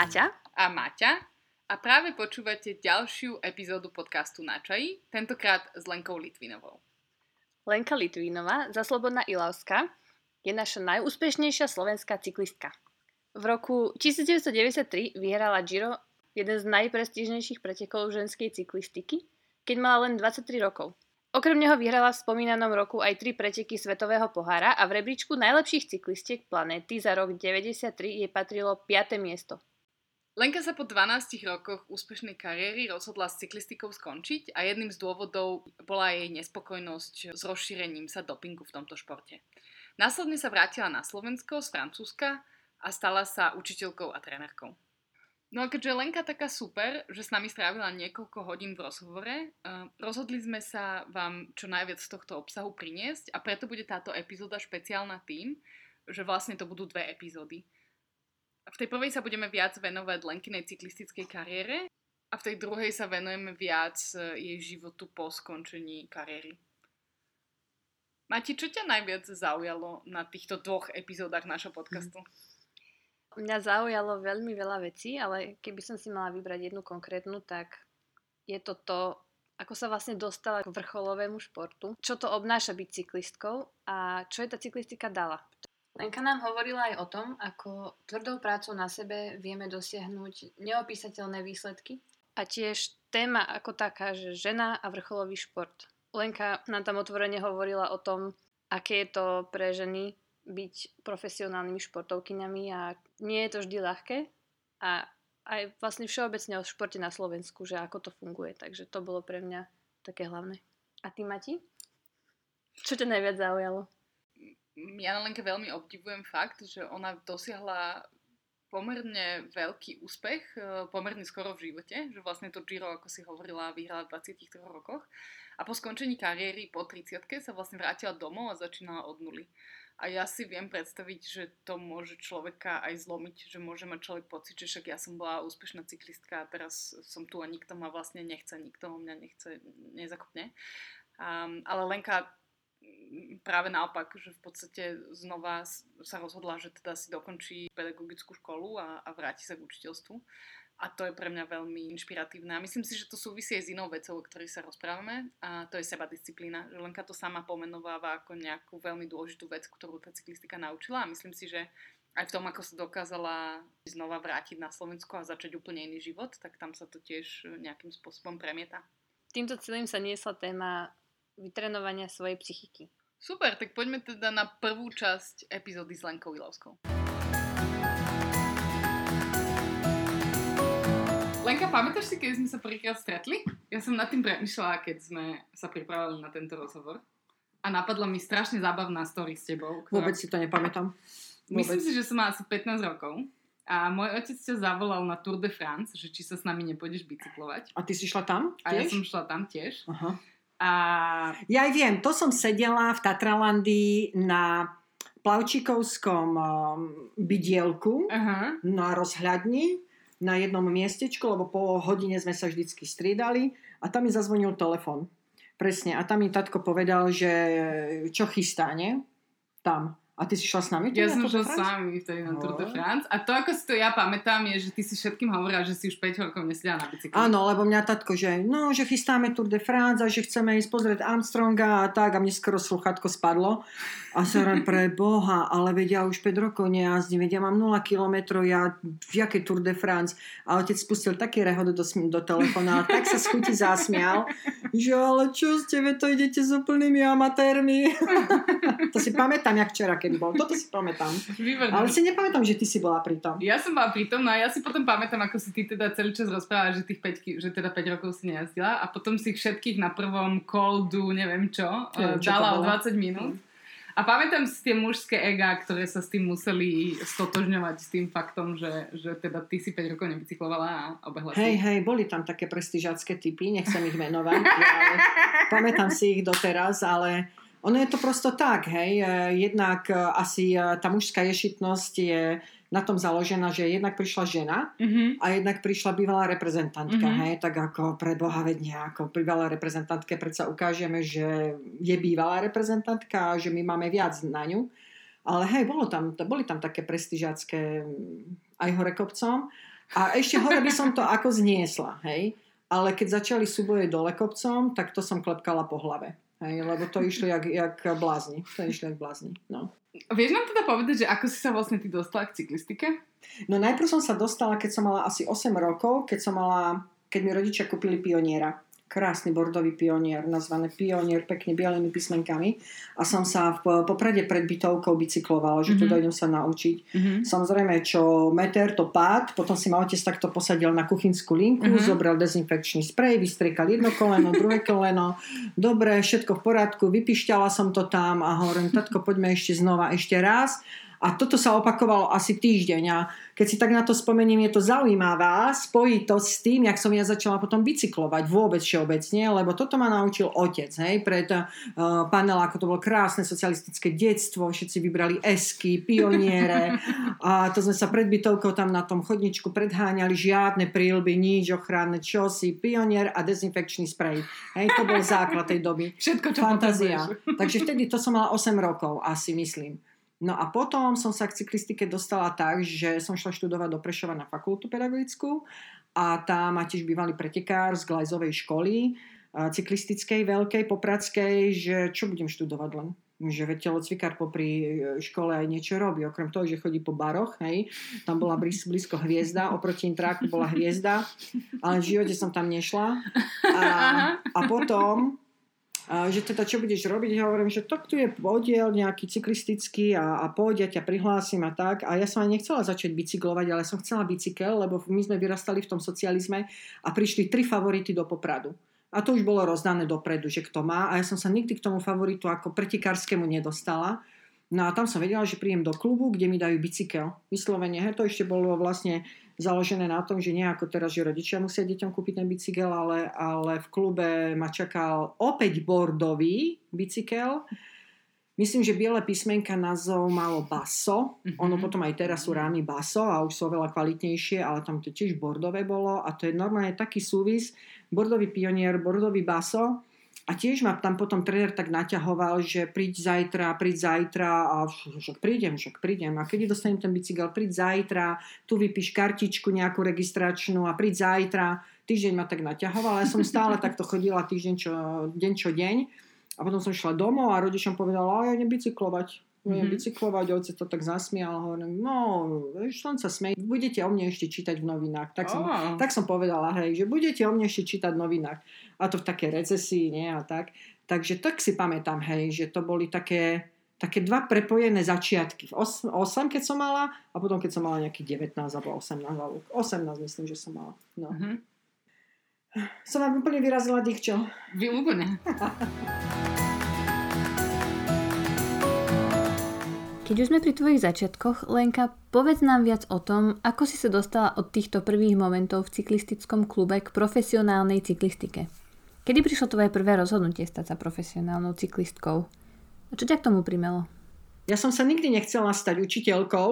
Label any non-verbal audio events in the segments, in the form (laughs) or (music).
Maťa a Maťa a práve počúvate ďalšiu epizódu podcastu Na čaji, tentokrát s Lenkou Litvinovou. Lenka Litvinová, za Slobodná Ilavska, je naša najúspešnejšia slovenská cyklistka. V roku 1993 vyhrala Giro jeden z najprestížnejších pretekov ženskej cyklistiky, keď mala len 23 rokov. Okrem neho vyhrala v spomínanom roku aj tri preteky Svetového pohára a v rebríčku najlepších cyklistiek planéty za rok 93 jej patrilo 5. miesto. Lenka sa po 12 rokoch úspešnej kariéry rozhodla s cyklistikou skončiť a jedným z dôvodov bola jej nespokojnosť s rozšírením sa dopingu v tomto športe. Následne sa vrátila na Slovensko z Francúzska a stala sa učiteľkou a trénerkou. No a keďže Lenka taká super, že s nami strávila niekoľko hodín v rozhovore, uh, rozhodli sme sa vám čo najviac z tohto obsahu priniesť a preto bude táto epizóda špeciálna tým, že vlastne to budú dve epizódy. V tej prvej sa budeme viac venovať Lenkinej cyklistickej kariére a v tej druhej sa venujeme viac e, jej životu po skončení kariéry. Mati, čo ťa najviac zaujalo na týchto dvoch epizódach našho podcastu? Mm. Mňa zaujalo veľmi veľa vecí, ale keby som si mala vybrať jednu konkrétnu, tak je to to, ako sa vlastne dostala k vrcholovému športu, čo to obnáša byť cyklistkou a čo je tá cyklistika dala. Lenka nám hovorila aj o tom, ako tvrdou prácou na sebe vieme dosiahnuť neopísateľné výsledky. A tiež téma ako taká, že žena a vrcholový šport. Lenka nám tam otvorene hovorila o tom, aké je to pre ženy byť profesionálnymi športovkyňami a nie je to vždy ľahké a aj vlastne všeobecne o športe na Slovensku, že ako to funguje. Takže to bolo pre mňa také hlavné. A ty, Mati? Čo ťa najviac zaujalo? Ja na Lenke veľmi obdivujem fakt, že ona dosiahla pomerne veľký úspech, e, pomerne skoro v živote, že vlastne to Giro, ako si hovorila, vyhrala v 23 rokoch a po skončení kariéry po 30 sa vlastne vrátila domov a začínala od nuly. A ja si viem predstaviť, že to môže človeka aj zlomiť, že môže mať človek pocit, že však ja som bola úspešná cyklistka a teraz som tu a nikto ma vlastne nechce, nikto mňa nechce, nezakopne. Um, ale Lenka práve naopak, že v podstate znova sa rozhodla, že teda si dokončí pedagogickú školu a, a vráti sa k učiteľstvu. A to je pre mňa veľmi inšpiratívne. A myslím si, že to súvisí aj s inou vecou, o ktorej sa rozprávame. A to je seba disciplína. Lenka to sama pomenováva ako nejakú veľmi dôležitú vec, ktorú tá cyklistika naučila. A myslím si, že aj v tom, ako sa dokázala znova vrátiť na Slovensku a začať úplne iný život, tak tam sa to tiež nejakým spôsobom premieta. Týmto celým sa niesla téma vytrenovania svojej psychiky. Super, tak poďme teda na prvú časť epizódy s Lenkou Ilovskou. Lenka, pamätáš si, keď sme sa prvýkrát stretli? Ja som nad tým premyšľala, keď sme sa pripravili na tento rozhovor. A napadla mi strašne zábavná story s tebou. Ktorá... Vôbec si to nepamätám. Vôbec. Myslím si, že som mala asi 15 rokov. A môj otec ťa zavolal na Tour de France, že či sa s nami nepôjdeš bicyklovať. A ty si šla tam tiež? A ja som šla tam tiež. Aha. A... Ja aj viem, to som sedela v Tatralandii na plavčikovskom um, bydielku Aha. na rozhľadni na jednom miestečku, lebo po hodine sme sa vždycky striedali a tam mi zazvonil telefon. Presne. A tam mi tatko povedal, že čo chystá, nie? Tam. A ty si šla s nami? Ja som šla s vami vtedy na Tour de no. France. A to, ako si to ja pamätám, je, že ty si všetkým hovorila, že si už 5 rokov nesedela na bicykli. Áno, lebo mňa tatko, že no, že chystáme Tour de France a že chceme ísť pozrieť Armstronga a tak. A mne skoro sluchatko spadlo. A len pre Boha, ale vedia, už 5 rokov nejazdím, vedia, mám 0 kilometrov, ja v jaké Tour de France. A otec spustil taký rehod do, do telefóna, tak sa schuti zasmial, že ale čo ste, to idete s úplnými amatérmi. (laughs) to si pamätám, jak včera, keď bol. Toto si pamätám. Výborné. Ale si nepamätám, že ty si bola pri tom. Ja som bola pri tom, no a ja si potom pamätám, ako si ty teda celý čas rozprávala, že tých 5, že teda 5 rokov si nejazdila a potom si všetkých na prvom koldu, neviem čo, neviem, čo dala o 20 minút. A pamätám si tie mužské ega, ktoré sa s tým museli stotožňovať s tým faktom, že, že teda ty si 5 rokov nebicyklovala a obehla Hej, hej, boli tam také prestižácké typy, nechcem ich menovať, ale (laughs) pamätám si ich doteraz, ale ono je to prosto tak, hej. E, jednak e, asi e, tá mužská ješitnosť je na tom založená, že jednak prišla žena mm-hmm. a jednak prišla bývalá reprezentantka, mm-hmm. hej, tak ako pre Boha vedne, ako bývalá reprezentantke predsa ukážeme, že je bývalá reprezentantka a že my máme viac na ňu. Ale hej, bolo tam, boli tam také prestižacké aj hore kopcom. A ešte hore by som to ako zniesla, hej. Ale keď začali súboje dole kopcom, tak to som klepkala po hlave. Hej, lebo to išlo jak, jak blázni. To išlo jak blázni. No. Vieš nám teda povedať, že ako si sa vlastne ty dostala k cyklistike? No najprv som sa dostala, keď som mala asi 8 rokov, keď som mala, keď mi rodičia kúpili pioniera krásny bordový pionier, nazvaný pionier pekne bielými písmenkami a som sa v Poprade pred bytovkou bicyklovala, že mm-hmm. tu dojdem sa naučiť. Mm-hmm. Samozrejme, čo meter, to pád, potom si ma otec takto posadil na kuchynskú linku, mm-hmm. zobral dezinfekčný sprej, vystriekal jedno koleno, druhé (laughs) koleno, dobre, všetko v poriadku, vypišťala som to tam a hovorím, tatko, poďme ešte znova, ešte raz a toto sa opakovalo asi týždeň a keď si tak na to spomeniem, je to zaujímavá spojitosť s tým, jak som ja začala potom bicyklovať vôbec všeobecne, lebo toto ma naučil otec, hej, pred uh, ako to bolo krásne socialistické detstvo, všetci vybrali esky, pioniere (laughs) a to sme sa pred bytovkou tam na tom chodničku predháňali, žiadne prílby, nič ochranné, čosi, pionier a dezinfekčný sprej. Hej, to bol základ tej doby. Všetko, čo Fantázia. Takže vtedy to som mala 8 rokov, asi myslím. No a potom som sa k cyklistike dostala tak, že som šla študovať do Prešova na fakultu pedagogickú a tam ma tiež bývalý pretekár z Glajzovej školy cyklistickej, veľkej, popradskej, že čo budem študovať len? Že veď telocvikár popri e, škole aj niečo robí, okrem toho, že chodí po baroch, hej, tam bola blízko hviezda, oproti intráku bola hviezda, ale v živote som tam nešla. A, (laughs) a potom že teda čo budeš robiť, ja hovorím, že tak tu je podiel nejaký cyklistický a, a poď, ja ťa prihlásim a tak. A ja som aj nechcela začať bicyklovať, ale som chcela bicykel, lebo my sme vyrastali v tom socializme a prišli tri favority do Popradu. A to už bolo rozdané dopredu, že kto má. A ja som sa nikdy k tomu favoritu ako pretikárskému nedostala. No a tam som vedela, že príjem do klubu, kde mi dajú bicykel. Vyslovene, he, to ešte bolo vlastne založené na tom, že nie ako teraz, že rodičia musia deťom kúpiť ten bicykel, ale, ale v klube ma čakal opäť bordový bicykel. Myslím, že biele písmenka názov malo Baso. Mm-hmm. Ono potom aj teraz sú rámy Baso a už sú oveľa kvalitnejšie, ale tam to tiež bordové bolo a to je normálne taký súvis. Bordový pionier, bordový Baso a tiež ma tam potom tréner tak naťahoval, že príď zajtra, príď zajtra a však prídem, však prídem. A keď dostanem ten bicykel, príď zajtra, tu vypíš kartičku nejakú registračnú a príď zajtra. Týždeň ma tak naťahoval, ja som stále (laughs) takto chodila týždeň čo, deň čo deň. A potom som šla domov a rodičom povedala, a ja idem bicyklovať budem mm-hmm. bicyklovať, otec to tak zasmial, hovorím, no, vieš, on sa smej, budete o mne ešte čítať v novinách. Tak som, oh. tak som povedala, hej, že budete o mne ešte čítať v novinách. A to v také recesii, nie, a tak. Takže tak si pamätám, hej, že to boli také, také dva prepojené začiatky. 8, 8, keď som mala a potom keď som mala nejaký 19 alebo 18, alebo 18 myslím, že som mala. No. Mm-hmm. Som vám úplne vyrazila dých, čo? Vy úplne. (laughs) Keď už sme pri tvojich začiatkoch, Lenka, povedz nám viac o tom, ako si sa dostala od týchto prvých momentov v cyklistickom klube k profesionálnej cyklistike. Kedy prišlo tvoje prvé rozhodnutie stať sa profesionálnou cyklistkou? A čo ťa k tomu primelo? Ja som sa nikdy nechcela stať učiteľkou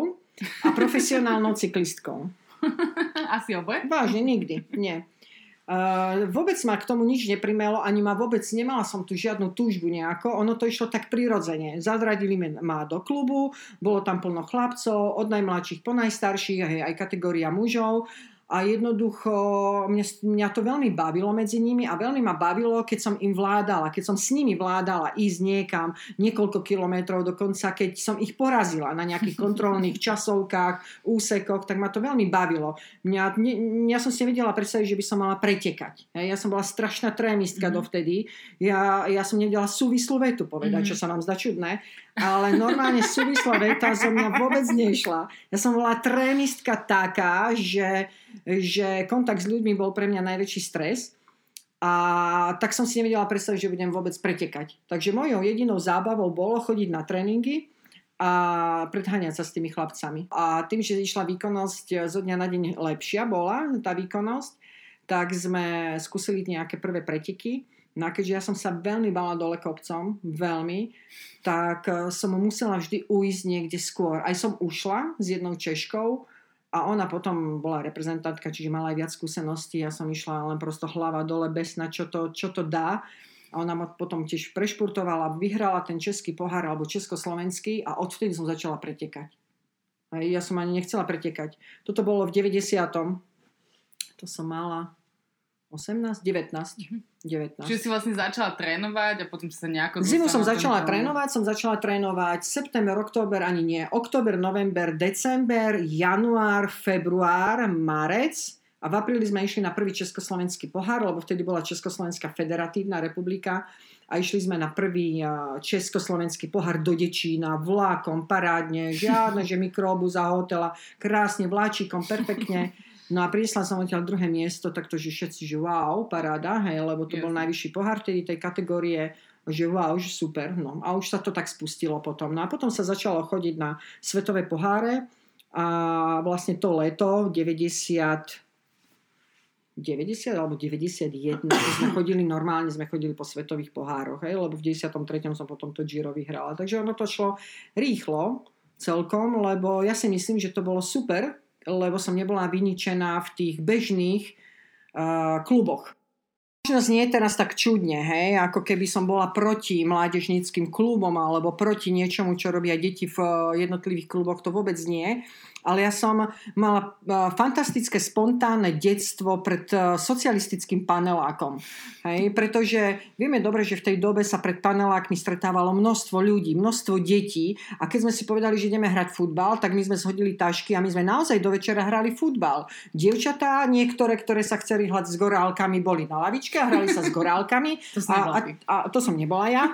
a profesionálnou cyklistkou. (laughs) Asi oboje? Vážne, nikdy. Nie. Uh, vôbec ma k tomu nič neprimelo, ani ma vôbec nemala som tu žiadnu túžbu nejako, ono to išlo tak prirodzene. Zadradili ma do klubu, bolo tam plno chlapcov, od najmladších po najstarších, hej, aj kategória mužov a jednoducho mňa, mňa to veľmi bavilo medzi nimi a veľmi ma bavilo, keď som im vládala, keď som s nimi vládala ísť niekam niekoľko kilometrov, dokonca keď som ich porazila na nejakých (laughs) kontrolných časovkách, úsekoch, tak ma to veľmi bavilo. Mňa, ne, ja som si nevedela predstaviť, že by som mala pretekať. Ja som bola strašná trémistka mm-hmm. dovtedy. Ja, ja som nevedela súvislú vetu povedať, mm-hmm. čo sa nám zdá čudné, ale normálne súvislá veta zo mňa vôbec nešla. Ja som bola trémistka taká, že že kontakt s ľuďmi bol pre mňa najväčší stres. A tak som si nevedela predstaviť, že budem vôbec pretekať. Takže mojou jedinou zábavou bolo chodiť na tréningy a predháňať sa s tými chlapcami. A tým, že išla výkonnosť zo dňa na deň lepšia bola, tá výkonnosť, tak sme skúsili nejaké prvé preteky. No a keďže ja som sa veľmi bala dole kopcom, veľmi, tak som musela vždy ujsť niekde skôr. Aj som ušla s jednou Češkou, a ona potom bola reprezentantka, čiže mala aj viac skúseností. Ja som išla len prosto hlava dole bez na čo to, čo to dá. A ona ma potom tiež prešpurtovala, vyhrala ten český pohár alebo československý a odvtedy som začala pretekať. Ja som ani nechcela pretekať. Toto bolo v 90. to som mala 18, 19. 19. Čiže si vlastne začala trénovať a potom si sa nejako... Zimu som začala trénovať, som začala trénovať september, október, ani nie, október, november, december, január, február, marec. A v apríli sme išli na prvý československý pohár, lebo vtedy bola Československá federatívna republika. A išli sme na prvý a, československý pohár do Dečína, vlákom, parádne, žiadne, že mikróbu za hotela, krásne, vláčikom, perfektne. (laughs) No a priniesla som odtiaľ druhé miesto, takto, že všetci, že wow, paráda, hej, lebo to bol Jasne. najvyšší pohár tedy tej kategórie, že wow, že super, no. A už sa to tak spustilo potom. No a potom sa začalo chodiť na svetové poháre a vlastne to leto 90 90 alebo 91 keď sme (coughs) chodili normálne, sme chodili po svetových pohároch, hej, lebo v 93. som potom to Giro vyhrala. Takže ono to šlo rýchlo celkom, lebo ja si myslím, že to bolo super, lebo som nebola vyničená v tých bežných uh, kluboch. Možno znie teraz tak čudne, hej, ako keby som bola proti mládežníckým klubom alebo proti niečomu, čo robia deti v eh, jednotlivých kluboch, to vôbec nie. Ale ja som mala eh, fantastické spontánne detstvo pred eh, socialistickým panelákom. Hej, pretože vieme dobre, že v tej dobe sa pred panelákmi stretávalo množstvo ľudí, množstvo detí a keď sme si povedali, že ideme hrať futbal, tak my sme zhodili tašky a my sme naozaj do večera hrali futbal. Dievčatá, niektoré, ktoré sa chceli hrať s gorálkami, boli na lavičke a hrali sa s gorálkami. (laughs) To A, a, a to som nebola ja.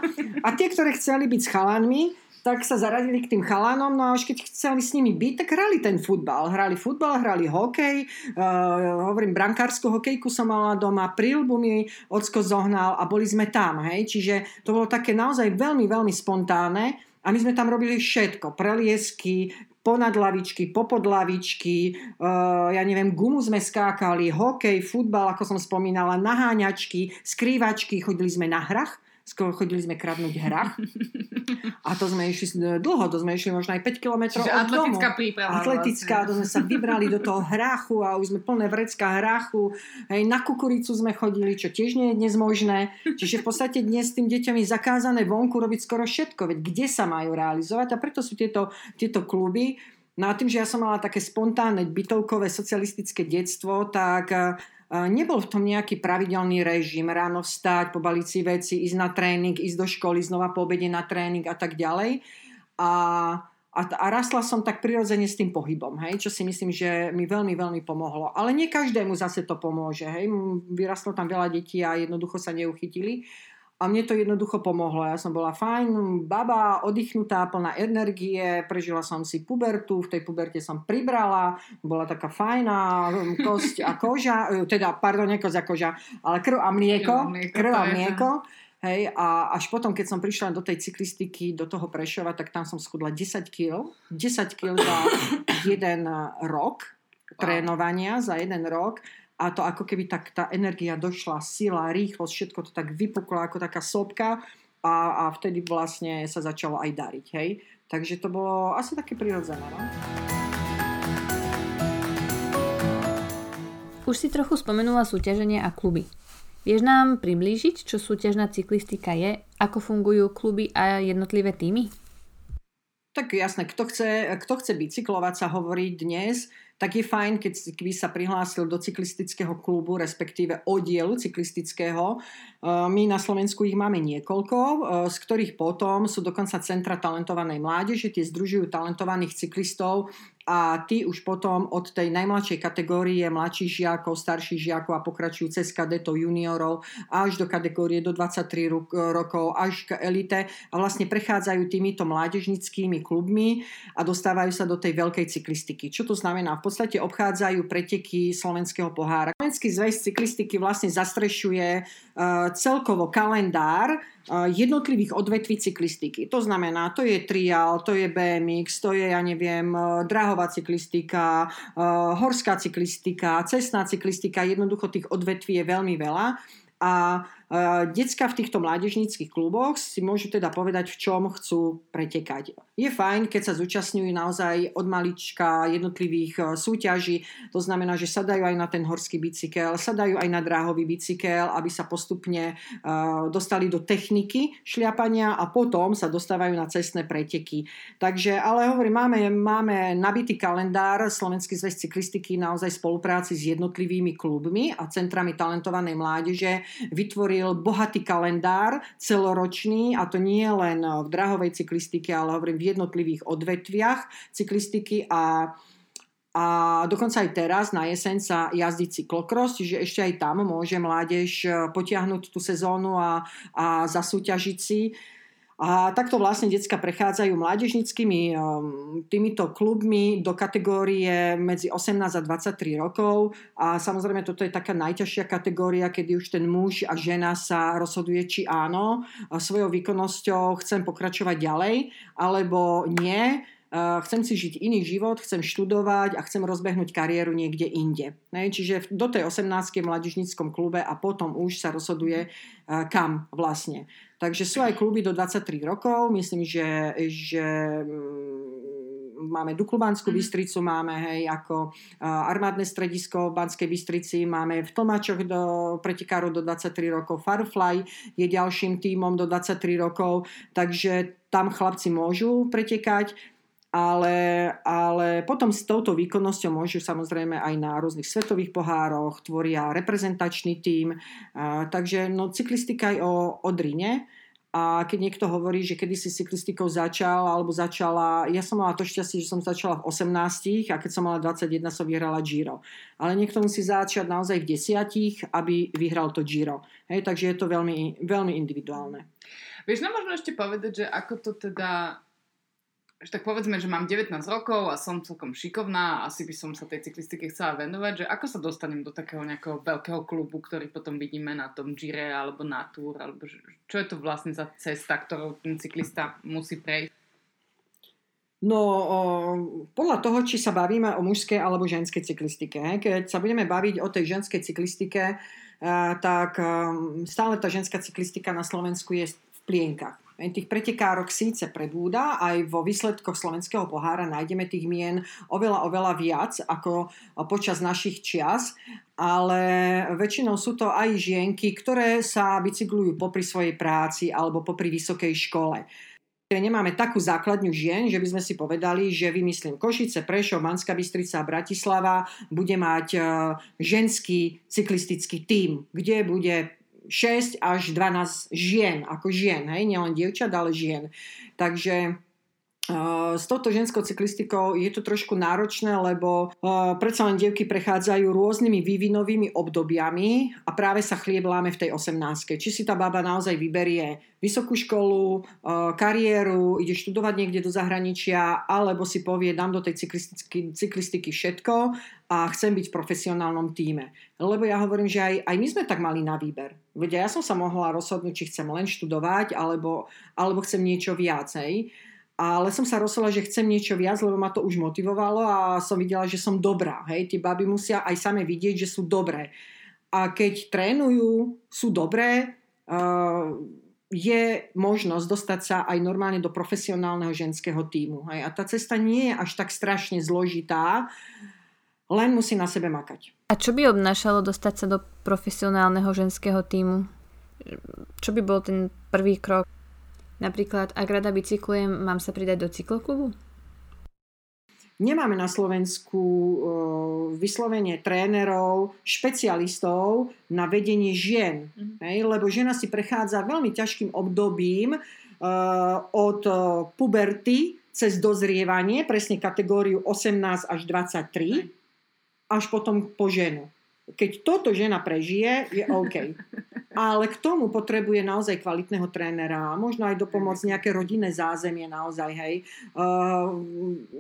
A tie, ktoré chceli byť s chalanmi, tak sa zaradili k tým chalánom, no a už keď chceli s nimi byť, tak hrali ten futbal. Hrali futbal, hrali hokej, uh, hovorím, brankárskú hokejku som mala doma, prílbu mi ocko zohnal a boli sme tam, hej. Čiže to bolo také naozaj veľmi, veľmi spontánne a my sme tam robili všetko. Preliesky, ponad lavičky, popod lavičky, uh, ja neviem, gumu sme skákali, hokej, futbal, ako som spomínala, naháňačky, skrývačky, chodili sme na hrach, skoro chodili sme kradnúť hrach. A to sme išli dlho, to sme išli možno aj 5 kilometrov od domu. atletická príprava. Atletická, vlastne. to sme sa vybrali do toho hráchu a už sme plné vrecká hráchu. Hej, na kukuricu sme chodili, čo tiež nie je dnes možné. Čiže v podstate dnes tým deťom je zakázané vonku robiť skoro všetko. Veď kde sa majú realizovať? A preto sú tieto, tieto kluby. No a tým, že ja som mala také spontánne bytovkové socialistické detstvo, tak eh, nebol v tom nejaký pravidelný režim. Ráno vstať, pobaliť si veci, ísť na tréning, ísť do školy, znova po obede na tréning a tak ďalej. A a, a rastla som tak prirodzene s tým pohybom, hej, čo si myslím, že mi veľmi, veľmi pomohlo. Ale nie každému zase to pomôže. Hej. Vyrastlo tam veľa detí a jednoducho sa neuchytili. A mne to jednoducho pomohlo. Ja som bola fajn baba, oddychnutá, plná energie, prežila som si pubertu, v tej puberte som pribrala, bola taká fajná kosť a koža, e, teda, pardon, nie kosť a koža, ale krv a mlieko, Krv a mlieko. Hej, a až potom, keď som prišla do tej cyklistiky, do toho Prešova, tak tam som schudla 10 kg. 10 kg za (coughs) jeden rok trénovania, za jeden rok. A to ako keby tak tá energia došla, sila, rýchlosť, všetko to tak vypuklo ako taká sopka a, a vtedy vlastne sa začalo aj dariť. Hej. Takže to bolo asi také prirodzené. No? Už si trochu spomenula súťaženie a kluby. Vieš nám priblížiť, čo súťažná cyklistika je, ako fungujú kluby a jednotlivé týmy? Tak jasné, kto chce, kto chce bicyklovať, sa hovorí dnes, tak je fajn, keď by sa prihlásil do cyklistického klubu, respektíve oddielu cyklistického. E, My na Slovensku ich máme niekoľko, e, z ktorých potom sú dokonca centra talentovanej mládeže, tie združujú talentovaných cyklistov a tí už potom od tej najmladšej kategórie mladších žiakov, starších žiakov a pokračujú cez kadetov juniorov až do kategórie do 23 ro- rokov, až k elite a vlastne prechádzajú týmito mládežnickými klubmi a dostávajú sa do tej veľkej cyklistiky. Čo to znamená? V podstate obchádzajú preteky slovenského pohára. Slovenský zväz cyklistiky vlastne zastrešuje uh, celkovo kalendár jednotlivých odvetví cyklistiky. To znamená, to je trial, to je BMX, to je, ja neviem, uh, drahová cyklistika, uh, horská cyklistika, cestná cyklistika, jednoducho tých odvetví je veľmi veľa. A decka v týchto mládežníckých kluboch si môžu teda povedať, v čom chcú pretekať. Je fajn, keď sa zúčastňujú naozaj od malička jednotlivých uh, súťaží, to znamená, že sadajú aj na ten horský bicykel, sadajú aj na dráhový bicykel, aby sa postupne uh, dostali do techniky šliapania a potom sa dostávajú na cestné preteky. Takže, ale hovorím, máme, máme nabitý kalendár Slovenský zväz cyklistiky naozaj v spolupráci s jednotlivými klubmi a centrami talentovanej mládeže vytvoril bohatý kalendár celoročný a to nie len v drahovej cyklistike, ale hovorím v jednotlivých odvetviach cyklistiky a a dokonca aj teraz na jeseň sa jazdí cyklokros, čiže ešte aj tam môže mládež potiahnuť tú sezónu a, a zasúťažiť si. A takto vlastne decka prechádzajú mládežnickými um, týmito klubmi do kategórie medzi 18 a 23 rokov. A samozrejme toto je taká najťažšia kategória, kedy už ten muž a žena sa rozhoduje, či áno, svojou výkonnosťou chcem pokračovať ďalej, alebo nie, chcem si žiť iný život, chcem študovať a chcem rozbehnúť kariéru niekde inde. Čiže do tej 18 v mladížnickom klube a potom už sa rozhoduje kam vlastne. Takže sú aj kluby do 23 rokov, myslím, že, že mm, máme Duklubanskú mm. Bystricu, máme hej, ako armádne stredisko v Banskej Bystrici, máme v Tlmačoch do pretekárov do 23 rokov, Farfly je ďalším tímom do 23 rokov, takže tam chlapci môžu pretekať ale, ale potom s touto výkonnosťou môžu samozrejme aj na rôznych svetových pohároch, tvoria reprezentačný tím, takže no, cyklistika je o, o drine a keď niekto hovorí, že kedy si cyklistikou začal alebo začala, ja som mala to šťastie, že som začala v 18 a keď som mala 21 som vyhrala Giro. Ale niekto musí začať naozaj v desiatich, aby vyhral to Giro. Hej, takže je to veľmi, veľmi individuálne. Vieš nám možno ešte povedať, že ako to teda že tak povedzme, že mám 19 rokov a som celkom šikovná a asi by som sa tej cyklistike chcela venovať, že ako sa dostanem do takého nejakého veľkého klubu, ktorý potom vidíme na tom Gire alebo na Tour, alebo že, čo je to vlastne za cesta, ktorou ten cyklista musí prejsť? No, o, podľa toho, či sa bavíme o mužskej alebo ženskej cyklistike. He? Keď sa budeme baviť o tej ženskej cyklistike, a, tak a, stále tá ženská cyklistika na Slovensku je v plienkach. Tých pretekárok síce prebúda, aj vo výsledkoch slovenského pohára nájdeme tých mien oveľa, oveľa viac ako počas našich čias, ale väčšinou sú to aj žienky, ktoré sa bicyklujú popri svojej práci alebo popri vysokej škole. Nemáme takú základňu žien, že by sme si povedali, že vymyslím Košice, Prešov, Manská Bystrica a Bratislava bude mať e, ženský cyklistický tím, kde bude 6 až 12 žien, ako žien, hej, nielen dievčat, ale žien. Takže s touto ženskou cyklistikou je to trošku náročné, lebo predsa len dievky prechádzajú rôznymi vývinovými obdobiami a práve sa chliebláme v tej 18. Či si tá baba naozaj vyberie vysokú školu, kariéru, ide študovať niekde do zahraničia, alebo si povie, dám do tej cyklistiky, cyklistiky všetko a chcem byť v profesionálnom týme. Lebo ja hovorím, že aj, aj my sme tak mali na výber. Veď ja som sa mohla rozhodnúť, či chcem len študovať, alebo, alebo chcem niečo viacej ale som sa rozhodla, že chcem niečo viac, lebo ma to už motivovalo a som videla, že som dobrá. Hej, tie baby musia aj same vidieť, že sú dobré. A keď trénujú, sú dobré, uh, je možnosť dostať sa aj normálne do profesionálneho ženského týmu. Hej. A tá cesta nie je až tak strašne zložitá, len musí na sebe makať. A čo by obnášalo dostať sa do profesionálneho ženského týmu? Čo by bol ten prvý krok? Napríklad, ak rada bicyklujem, mám sa pridať do cykloklubu? Nemáme na Slovensku vyslovene trénerov, špecialistov na vedenie žien. Mm. Hej, lebo žena si prechádza veľmi ťažkým obdobím od puberty cez dozrievanie, presne kategóriu 18 až 23, mm. až potom po ženu. Keď toto žena prežije, je OK. (laughs) Ale k tomu potrebuje naozaj kvalitného trénera, možno aj pomoc nejaké rodinné zázemie naozaj, hej, uh,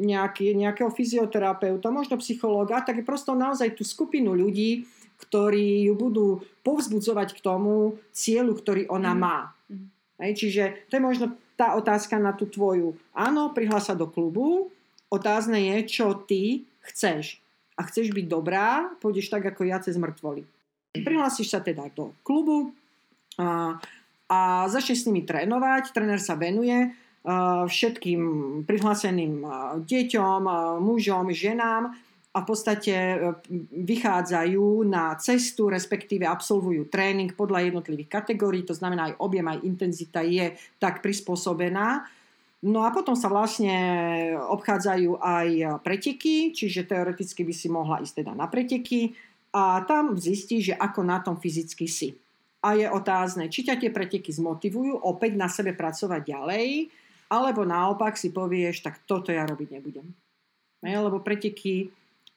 nejaký, nejakého fyzioterapeuta, možno psychológa, tak je prosto naozaj tú skupinu ľudí, ktorí ju budú povzbudzovať k tomu cieľu, ktorý ona mm. má. Mm. Hej, čiže to je možno tá otázka na tú tvoju. Áno, prihlása do klubu, otázne je, čo ty chceš a chceš byť dobrá, pôjdeš tak ako ja cez mŕtvoly. Prihlásiš sa teda do klubu, A, a začne s nimi trénovať, tréner sa venuje všetkým prihláseným deťom, mužom, ženám a v podstate e, vychádzajú na cestu, respektíve absolvujú tréning podľa jednotlivých kategórií, to znamená aj objem, aj intenzita je tak prispôsobená. No a potom sa vlastne obchádzajú aj preteky, čiže teoreticky by si mohla ísť teda na preteky a tam zistí, že ako na tom fyzicky si. A je otázne, či ťa tie preteky zmotivujú opäť na sebe pracovať ďalej, alebo naopak si povieš, tak toto ja robiť nebudem. Lebo preteky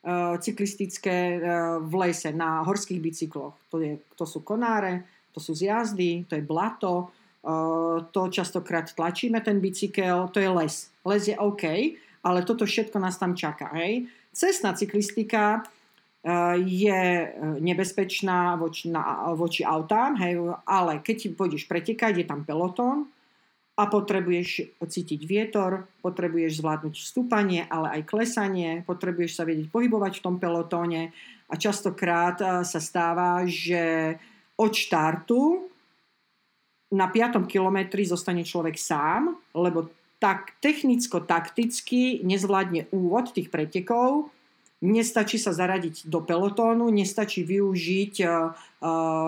Eh, cyklistické eh, v lese na horských bicykloch. To, je, to sú konáre, to sú zjazdy, to je blato, eh, to častokrát tlačíme ten bicykel, to je les. Les je OK, ale toto všetko nás tam čaká. Hej. Cestná cyklistika je nebezpečná voči, na, voči autám, hej, ale keď pôjdeš pretekať, je tam pelotón, a potrebuješ cítiť vietor, potrebuješ zvládnuť stúpanie, ale aj klesanie, potrebuješ sa vedieť pohybovať v tom pelotóne a častokrát eh, sa stáva, že od štartu na 5. kilometri zostane človek sám, lebo tak technicko-takticky nezvládne úvod tých pretekov, Nestačí sa zaradiť do pelotónu, nestačí využiť uh,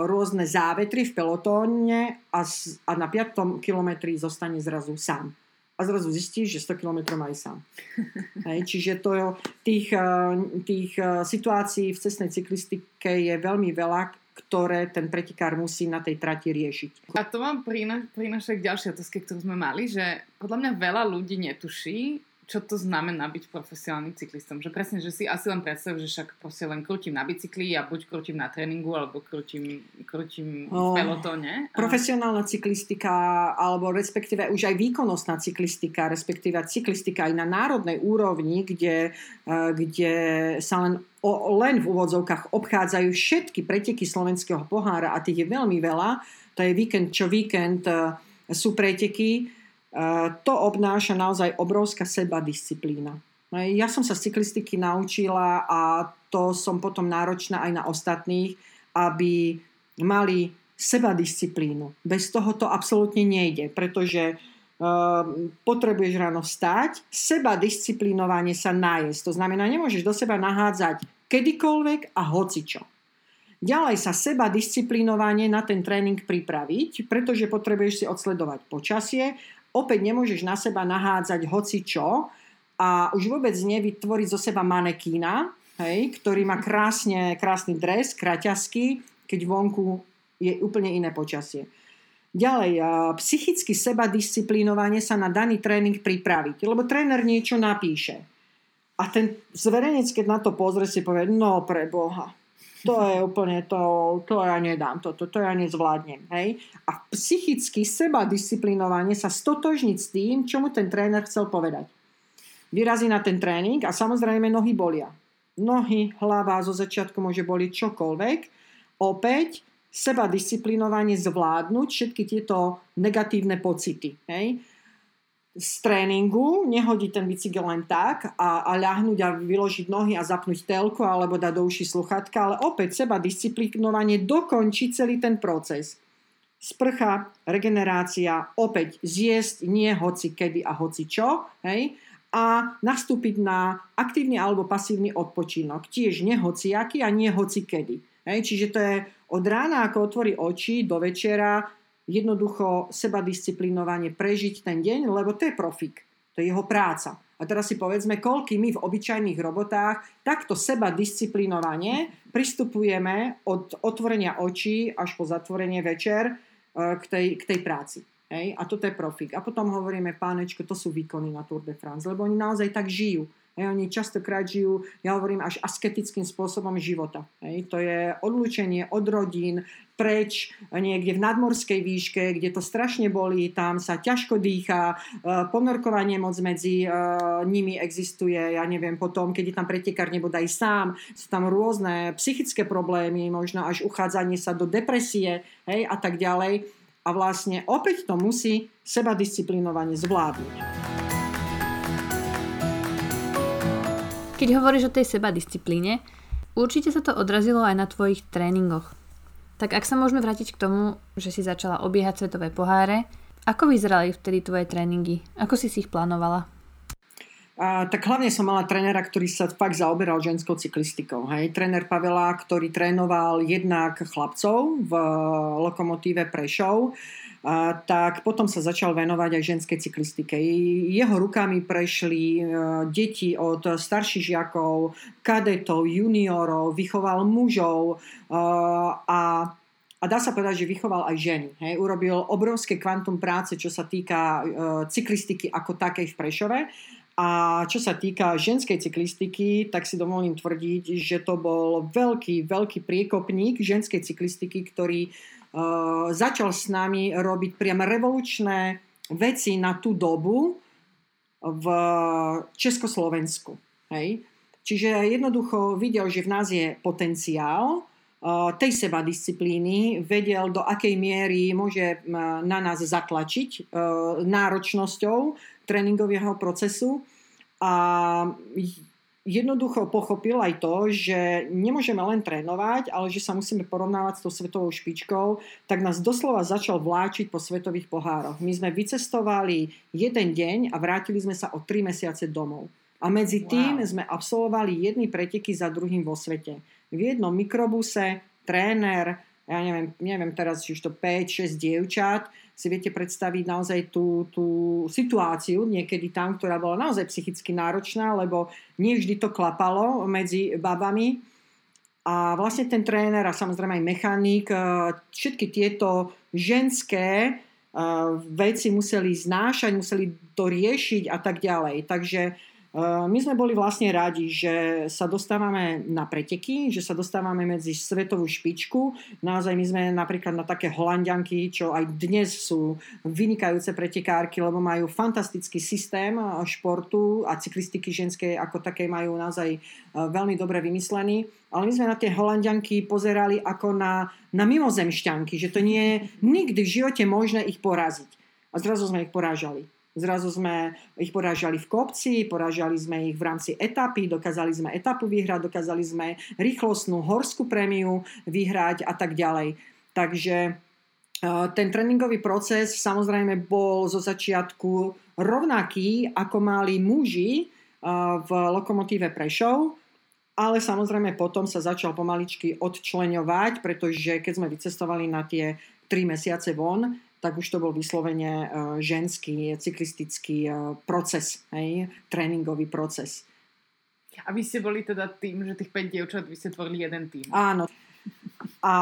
rôzne závetry v pelotóne a, a na 5. kilometri zostane zrazu sám. A zrazu zistíš, že 100 km aj sám. (laughs) Hej, čiže to je, tých, tých situácií v cestnej cyklistike je veľmi veľa, ktoré ten pretekár musí na tej trati riešiť. A to vám prináša k ďalšej otázke, ktorú sme mali, že podľa mňa veľa ľudí netuší, čo to znamená byť profesionálnym cyklistom. Že presne, že si asi len predstav, že však proste len krútim na bicykli a buď krútim na tréningu, alebo krútim, krútim v pelotóne. Profesionálna cyklistika, alebo respektíve už aj výkonnostná cyklistika, respektíve cyklistika aj na národnej úrovni, kde, e, kde sa len o, len v úvodzovkách obchádzajú všetky preteky slovenského pohára a tých je veľmi veľa. To je víkend čo víkend e, sú preteky to obnáša naozaj obrovská seba disciplína. Ja som sa z cyklistiky naučila a to som potom náročná aj na ostatných, aby mali seba disciplínu. Bez toho to absolútne nejde, pretože uh, potrebuješ ráno vstať, seba disciplinovanie sa nájsť. To znamená, nemôžeš do seba nahádzať kedykoľvek a hocičo. Ďalej sa seba disciplinovanie na ten tréning pripraviť, pretože potrebuješ si odsledovať počasie opäť nemôžeš na seba nahádzať hoci čo a už vôbec nevytvoriť zo seba manekína, hej, ktorý má krásne, krásny dres, kraťasky, keď vonku je úplne iné počasie. Ďalej, psychicky seba disciplinovanie sa na daný tréning pripraviť, lebo tréner niečo napíše. A ten zverejnec, keď na to pozrie, si povie, no pre Boha, to je úplne to, to ja nedám, to, to, to ja nezvládnem. Hej? A psychicky seba disciplinovanie sa stotožniť s tým, čo mu ten tréner chcel povedať. Vyrazí na ten tréning a samozrejme nohy bolia. Nohy, hlava zo začiatku môže boliť čokoľvek. Opäť seba disciplinovanie zvládnuť všetky tieto negatívne pocity. Hej? Z tréningu, nehodiť ten bicykel len tak a, a ľahnúť a vyložiť nohy a zapnúť telku alebo dať do uši sluchatka, ale opäť seba disciplinovanie dokončiť celý ten proces. Sprcha, regenerácia, opäť zjesť nie hoci kedy a hoci čo, hej, a nastúpiť na aktívny alebo pasívny odpočinok. Tiež nehociaký a nie hoci kedy. Hej, čiže to je od rána, ako otvorí oči, do večera jednoducho seba disciplinovanie prežiť ten deň, lebo to je profik, to je jeho práca. A teraz si povedzme, koľky my v obyčajných robotách takto seba disciplinovanie pristupujeme od otvorenia očí až po zatvorenie večer e, k tej, k tej práci. Hej? A toto je profik. A potom hovoríme, pánečko, to sú výkony na Tour de France, lebo oni naozaj tak žijú. Hej, oni častokrát žijú, ja hovorím, až asketickým spôsobom života. Hej, to je odlúčenie od rodín, preč niekde v nadmorskej výške, kde to strašne bolí, tam sa ťažko dýcha, e, ponorkovanie moc medzi e, nimi existuje, ja neviem, potom, keď je tam pretekár nebodaj sám, sú tam rôzne psychické problémy, možno až uchádzanie sa do depresie hej, a tak ďalej. A vlastne opäť to musí seba disciplinovane zvládnuť. Keď hovoríš o tej seba disciplíne, určite sa to odrazilo aj na tvojich tréningoch. Tak ak sa môžeme vrátiť k tomu, že si začala obiehať svetové poháre, ako vyzerali vtedy tvoje tréningy? Ako si si ich plánovala? A, tak hlavne som mala trénera, ktorý sa fakt zaoberal ženskou cyklistikou. Hej. Tréner Pavela, ktorý trénoval jednak chlapcov v Lokomotíve Prešov, tak potom sa začal venovať aj ženskej cyklistike. Jeho rukami prešli e, deti od starších žiakov, kadetov, juniorov, vychoval mužov e, a a dá sa povedať, že vychoval aj ženy. Hej. Urobil obrovské kvantum práce, čo sa týka e, cyklistiky ako takej v Prešove a čo sa týka ženskej cyklistiky, tak si dovolím tvrdiť, že to bol veľký, veľký priekopník ženskej cyklistiky, ktorý uh, začal s nami robiť priam revolučné veci na tú dobu v Československu. Hej? Čiže jednoducho videl, že v nás je potenciál tej seba disciplíny, vedel, do akej miery môže na nás zatlačiť náročnosťou, tréningového procesu a jednoducho pochopil aj to, že nemôžeme len trénovať, ale že sa musíme porovnávať s tou svetovou špičkou, tak nás doslova začal vláčiť po svetových pohároch. My sme vycestovali jeden deň a vrátili sme sa o tri mesiace domov. A medzi tým wow. sme absolvovali jedny preteky za druhým vo svete. V jednom mikrobuse tréner, ja neviem, neviem teraz, či už to 5-6 dievčat, si viete predstaviť naozaj tú, tú situáciu niekedy tam, ktorá bola naozaj psychicky náročná, lebo nie vždy to klapalo medzi babami. A vlastne ten tréner a samozrejme aj mechanik, e, všetky tieto ženské e, veci museli znášať, museli to riešiť a tak ďalej. Takže my sme boli vlastne radi, že sa dostávame na preteky, že sa dostávame medzi svetovú špičku. Naozaj my sme napríklad na také holandianky, čo aj dnes sú vynikajúce pretekárky, lebo majú fantastický systém športu a cyklistiky ženskej ako také majú naozaj veľmi dobre vymyslený. Ale my sme na tie holandianky pozerali ako na, na mimozemšťanky, že to nie je nikdy v živote možné ich poraziť. A zrazu sme ich porážali. Zrazu sme ich porážali v kopci, porážali sme ich v rámci etapy, dokázali sme etapu vyhrať, dokázali sme rýchlostnú horskú prémiu vyhrať a tak ďalej. Takže e, ten tréningový proces samozrejme bol zo začiatku rovnaký, ako mali muži e, v lokomotíve Prešov, ale samozrejme potom sa začal pomaličky odčleňovať, pretože keď sme vycestovali na tie tri mesiace von, tak už to bol vyslovene e, ženský cyklistický e, proces, hej, tréningový proces. A vy ste boli teda tým, že tých 5 dievčat, vy ste tvorili jeden tým. Áno. A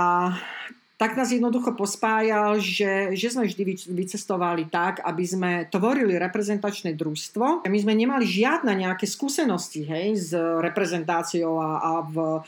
tak nás jednoducho pospájal, že, že sme vždy vycestovali tak, aby sme tvorili reprezentačné družstvo. My sme nemali žiadne nejaké skúsenosti hej, s reprezentáciou a, a v,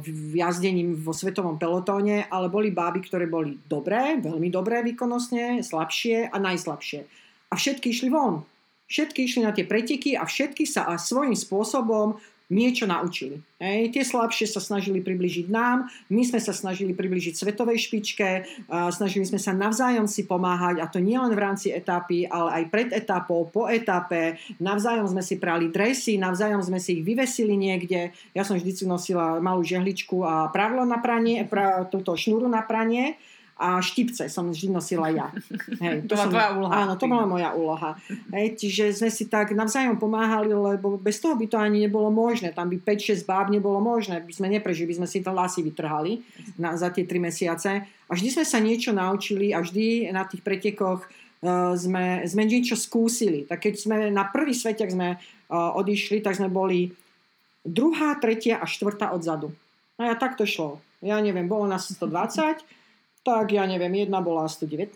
v jazdením vo svetovom pelotóne, ale boli báby, ktoré boli dobré, veľmi dobré výkonnostne, slabšie a najslabšie. A všetky išli von. Všetky išli na tie preteky a všetky sa a svojím spôsobom niečo naučili. Hej. Tie slabšie sa snažili približiť nám, my sme sa snažili približiť svetovej špičke, snažili sme sa navzájom si pomáhať a to nie len v rámci etapy, ale aj pred etapou, po etape. Navzájom sme si prali dresy, navzájom sme si ich vyvesili niekde. Ja som vždy nosila malú žehličku a pravlo na pranie, pra, túto šnúru na pranie a štipce som vždy nosila ja. (laughs) Hej, to, bola tvoja úloha. Áno, to bola moja úloha. Hej, čiže sme si tak navzájom pomáhali, lebo bez toho by to ani nebolo možné. Tam by 5-6 báb nebolo možné. By sme neprežili, by sme si to vlasy vytrhali na, za tie 3 mesiace. A vždy sme sa niečo naučili a vždy na tých pretekoch uh, sme, sme niečo skúsili. Tak keď sme na prvý svetek sme uh, odišli, tak sme boli druhá, tretia a štvrtá odzadu. No ja tak to šlo. Ja neviem, bolo nás 120, tak ja neviem, jedna bola 119,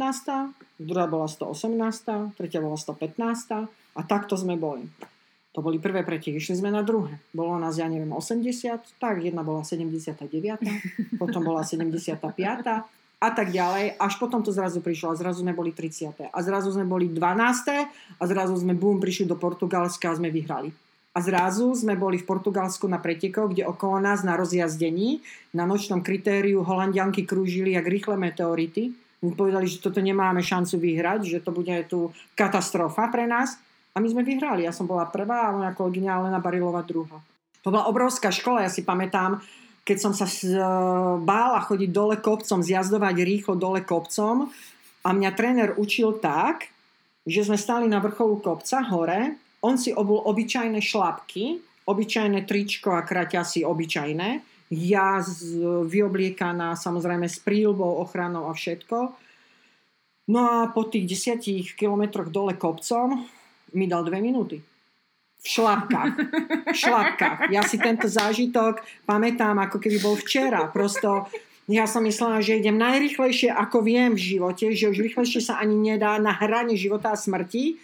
druhá bola 118, tretia bola 115 a takto sme boli. To boli prvé preteky, išli sme na druhé. Bolo nás, ja neviem, 80, tak jedna bola 79, potom bola 75 a tak ďalej. Až potom to zrazu prišlo a zrazu sme boli 30. A zrazu sme boli 12. a zrazu sme bum, prišli do Portugalska a sme vyhrali. A zrazu sme boli v Portugalsku na pretekoch, kde okolo nás na rozjazdení, na nočnom kritériu holandianky krúžili jak rýchle meteority. My povedali, že toto nemáme šancu vyhrať, že to bude tu katastrofa pre nás. A my sme vyhrali. Ja som bola prvá a moja kolegyňa Alena Barilová druhá. To bola obrovská škola, ja si pamätám, keď som sa s- bála chodiť dole kopcom, zjazdovať rýchlo dole kopcom a mňa tréner učil tak, že sme stali na vrcholu kopca hore, on si obul obyčajné šlapky, obyčajné tričko a kraťasy obyčajné, ja z, vyobliekaná samozrejme s príľbou, ochranou a všetko. No a po tých desiatich kilometroch dole kopcom mi dal dve minúty. V šlapkách. V šlapkách. Ja si tento zážitok pamätám, ako keby bol včera. Prosto ja som myslela, že idem najrychlejšie, ako viem v živote, že už rýchlejšie sa ani nedá na hrane života a smrti.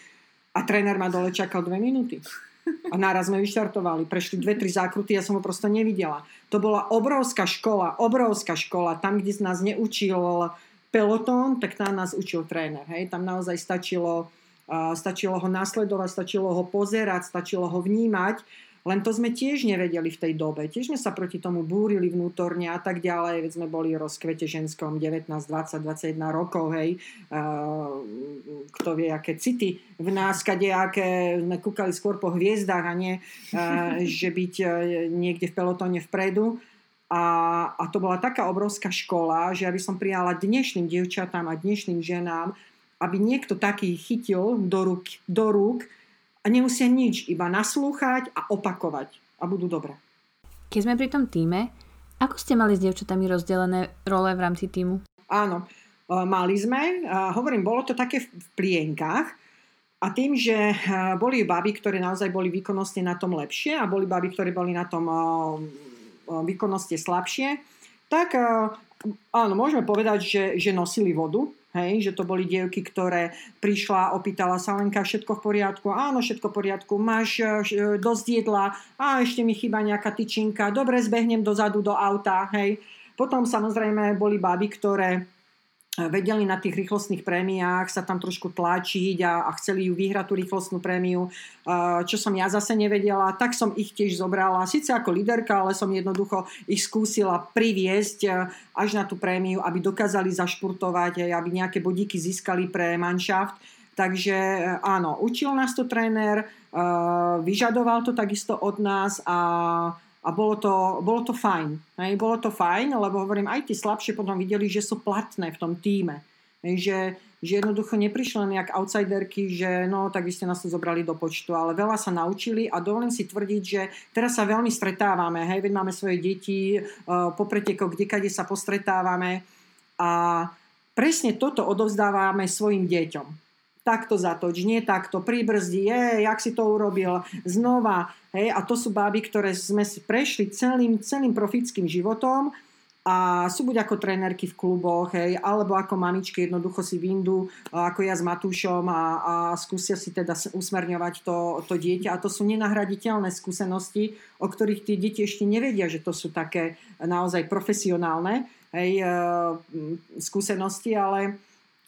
A tréner ma dole čakal dve minúty. A naraz sme vyštartovali. Prešli dve, tri zákruty, ja som ho prosto nevidela. To bola obrovská škola, obrovská škola. Tam, kde nás neučil pelotón, tak tam nás učil tréner. Hej? Tam naozaj stačilo, uh, stačilo ho nasledovať, stačilo ho pozerať, stačilo ho vnímať. Len to sme tiež nevedeli v tej dobe. Tiež sme sa proti tomu búrili vnútorne a tak ďalej. Veď sme boli rozkvete ženskom 19, 20, 21 rokov, hej. Uh, kto vie, aké city v nás, kade aké sme kúkali skôr po hviezdách a nie, uh, že byť uh, niekde v pelotóne vpredu. A, a to bola taká obrovská škola, že ja by som prijala dnešným dievčatám a dnešným ženám, aby niekto taký chytil do rúk, do rúk a nemusia nič, iba naslúchať a opakovať a budú dobré. Keď sme pri tom týme, ako ste mali s dievčatami rozdelené role v rámci týmu? Áno, e, mali sme, e, hovorím, bolo to také v plienkách a tým, že e, boli baby, ktoré naozaj boli výkonnostne na tom lepšie a boli baby, ktoré boli na tom výkonnosti slabšie, tak áno, môžeme povedať, že, že nosili vodu, Hej, že to boli dievky, ktoré prišla, opýtala sa Lenka, všetko v poriadku, áno, všetko v poriadku, máš e, dosť jedla, a ešte mi chýba nejaká tyčinka, dobre, zbehnem dozadu do auta, hej. Potom samozrejme boli baby, ktoré vedeli na tých rýchlostných prémiách sa tam trošku tlačiť a, a chceli ju vyhrať tú rýchlostnú prémiu, čo som ja zase nevedela, tak som ich tiež zobrala, síce ako líderka, ale som jednoducho ich skúsila priviesť až na tú prémiu, aby dokázali zašpurtovať, aby nejaké bodíky získali pre manšaft. Takže áno, učil nás to tréner, vyžadoval to takisto od nás a a bolo to, bolo to fajn. Hej, bolo to fajn, lebo hovorím, aj tí slabšie potom videli, že sú platné v tom týme. Hej, že, že jednoducho neprišli len jak outsiderky, že no, tak vy ste nás to zobrali do počtu, ale veľa sa naučili a dovolím si tvrdiť, že teraz sa veľmi stretávame, hej, veď máme svoje deti, uh, po pretekoch, kdekade sa postretávame a presne toto odovzdávame svojim deťom takto zatoč, nie takto, pribrzdi, je, jak si to urobil, znova, hej, a to sú báby, ktoré sme si prešli celým, celým profickým životom a sú buď ako trénerky v kluboch, hej, alebo ako mamičky jednoducho si vyndú, ako ja s Matúšom a, a skúsia si teda usmerňovať to, to dieťa. A to sú nenahraditeľné skúsenosti, o ktorých tí deti ešte nevedia, že to sú také naozaj profesionálne hej, skúsenosti, ale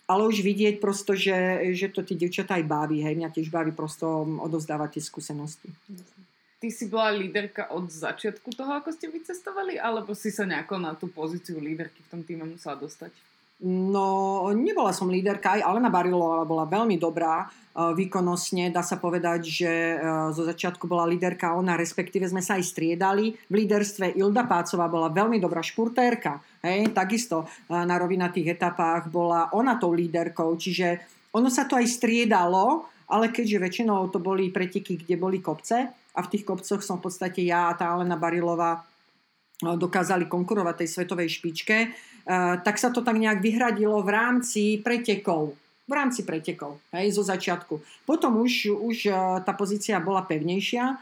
ale už vidieť prosto, že, že to tie devčatá aj baví, hej, mňa tiež baví prosto odovzdávať tie skúsenosti. Ty si bola líderka od začiatku toho, ako ste vycestovali, alebo si sa nejako na tú pozíciu líderky v tom týme musela dostať? No, nebola som líderka, aj Alena Barilová bola veľmi dobrá výkonnostne. Dá sa povedať, že zo začiatku bola líderka ona, respektíve sme sa aj striedali. V líderstve Ilda Pácová bola veľmi dobrá špurtérka. Hej, takisto na rovinatých etapách bola ona tou líderkou, čiže ono sa to aj striedalo, ale keďže väčšinou to boli preteky, kde boli kopce a v tých kopcoch som v podstate ja a tá Alena Barilová dokázali konkurovať tej svetovej špičke, tak sa to tak nejak vyhradilo v rámci pretekov. V rámci pretekov, hej, zo začiatku. Potom už, už tá pozícia bola pevnejšia,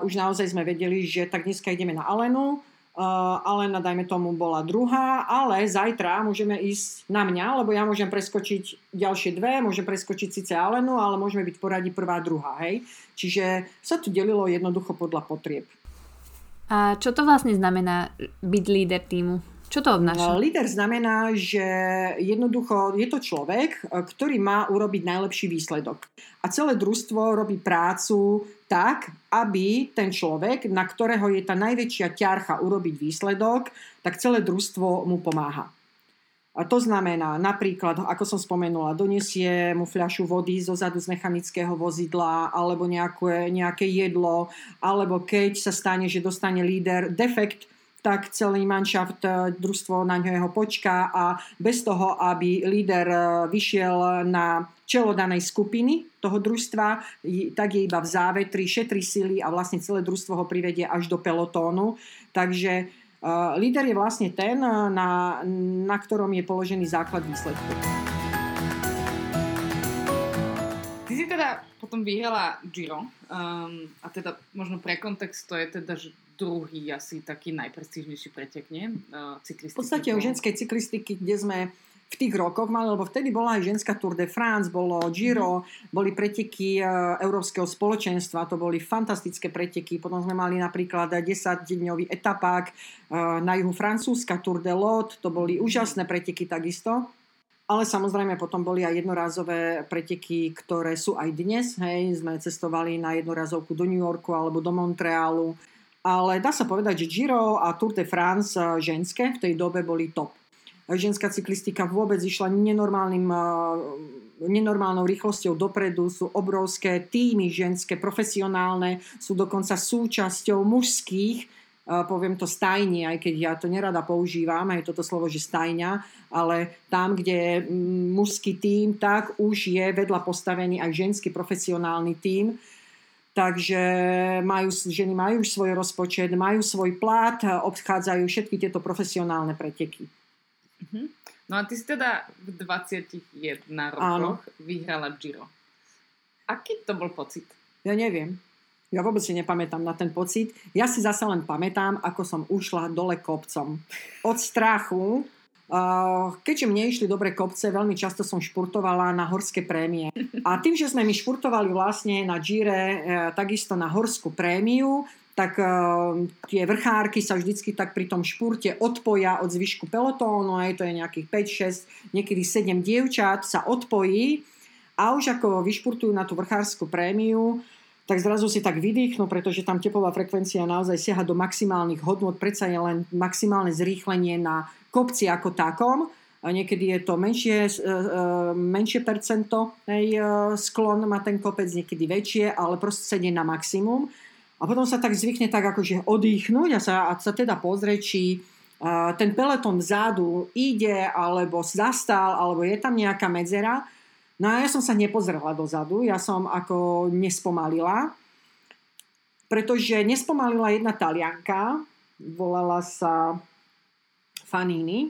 už naozaj sme vedeli, že tak dneska ideme na Alenu, Alena, dajme tomu, bola druhá, ale zajtra môžeme ísť na mňa, lebo ja môžem preskočiť ďalšie dve, môžem preskočiť síce Alenu, ale môžeme byť poradí prvá, druhá, hej. Čiže sa to delilo jednoducho podľa potrieb. A čo to vlastne znamená byť líder týmu? Čo to obnáša? No, líder znamená, že jednoducho je to človek, ktorý má urobiť najlepší výsledok. A celé družstvo robí prácu tak, aby ten človek, na ktorého je tá najväčšia ťarcha urobiť výsledok, tak celé družstvo mu pomáha. A to znamená napríklad, ako som spomenula, donesie mu fľašu vody zo zadu z mechanického vozidla alebo nejaké, nejaké jedlo, alebo keď sa stane, že dostane líder defekt tak celý manšaft e, družstvo na ňo jeho počká a bez toho, aby líder e, vyšiel na čelo danej skupiny toho družstva, tak je iba v závetri, šetri sily a vlastne celé družstvo ho privedie až do pelotónu. Takže uh, líder je vlastne ten, na, na ktorom je položený základ výsledku. Ty si teda potom vyhrala Giro um, a teda možno pre kontext to je teda, že druhý asi taký najprestížnejší pretek, nie? Uh, cyklistiky. V podstate o ženskej cyklistiky, kde sme v tých rokoch mali, lebo vtedy bola aj ženská Tour de France, bolo Giro, mm. boli preteky uh, Európskeho spoločenstva, to boli fantastické preteky. Potom sme mali napríklad 10-dňový etapák uh, na juhu Francúzska, Tour de Lot, to boli úžasné preteky takisto. Ale samozrejme potom boli aj jednorázové preteky, ktoré sú aj dnes. Hej, sme cestovali na jednorazovku do New Yorku alebo do Montrealu ale dá sa povedať, že Giro a Tour de France eh, ženské v tej dobe boli top. Ženská cyklistika vôbec išla nenormálnym, eh, nenormálnou rýchlosťou dopredu, sú obrovské týmy ženské, profesionálne, sú dokonca súčasťou mužských, eh, poviem to stajni, aj keď ja to nerada používam, aj toto slovo, že stajňa, ale tam, kde je mm, mužský tým, tak už je vedľa postavený aj ženský profesionálny tým, Takže majú, ženy majú už svoj rozpočet, majú svoj plát, obchádzajú všetky tieto profesionálne preteky. Uh-huh. No a ty si teda v 21 rokoch Áno. vyhrala Giro. Aký to bol pocit? Ja neviem. Ja vôbec si nepamätám na ten pocit. Ja si zase len pamätám, ako som ušla dole kopcom. Od strachu, Keďže mne išli dobre kopce, veľmi často som špurtovala na horské prémie. A tým, že sme my špurtovali vlastne na Gire e, takisto na horskú prémiu, tak e, tie vrchárky sa vždycky tak pri tom špurte odpoja od zvyšku pelotónu, aj to je nejakých 5, 6, niekedy 7 dievčat sa odpojí a už ako vyšpurtujú na tú vrchárskú prémiu, tak zrazu si tak vydýchnú, pretože tam tepová frekvencia naozaj siaha do maximálnych hodnot, predsa je len maximálne zrýchlenie na kopci ako takom. Niekedy je to menšie, e, e, menšie percento, hej, e, sklon má ten kopec, niekedy väčšie, ale proste sedie na maximum. A potom sa tak zvykne tak akože odýchnuť a sa, a sa teda pozrieť, či ten peleton vzadu ide, alebo zastal, alebo je tam nejaká medzera. No a ja som sa nepozrela dozadu, ja som ako nespomalila, pretože nespomalila jedna talianka, volala sa Fanini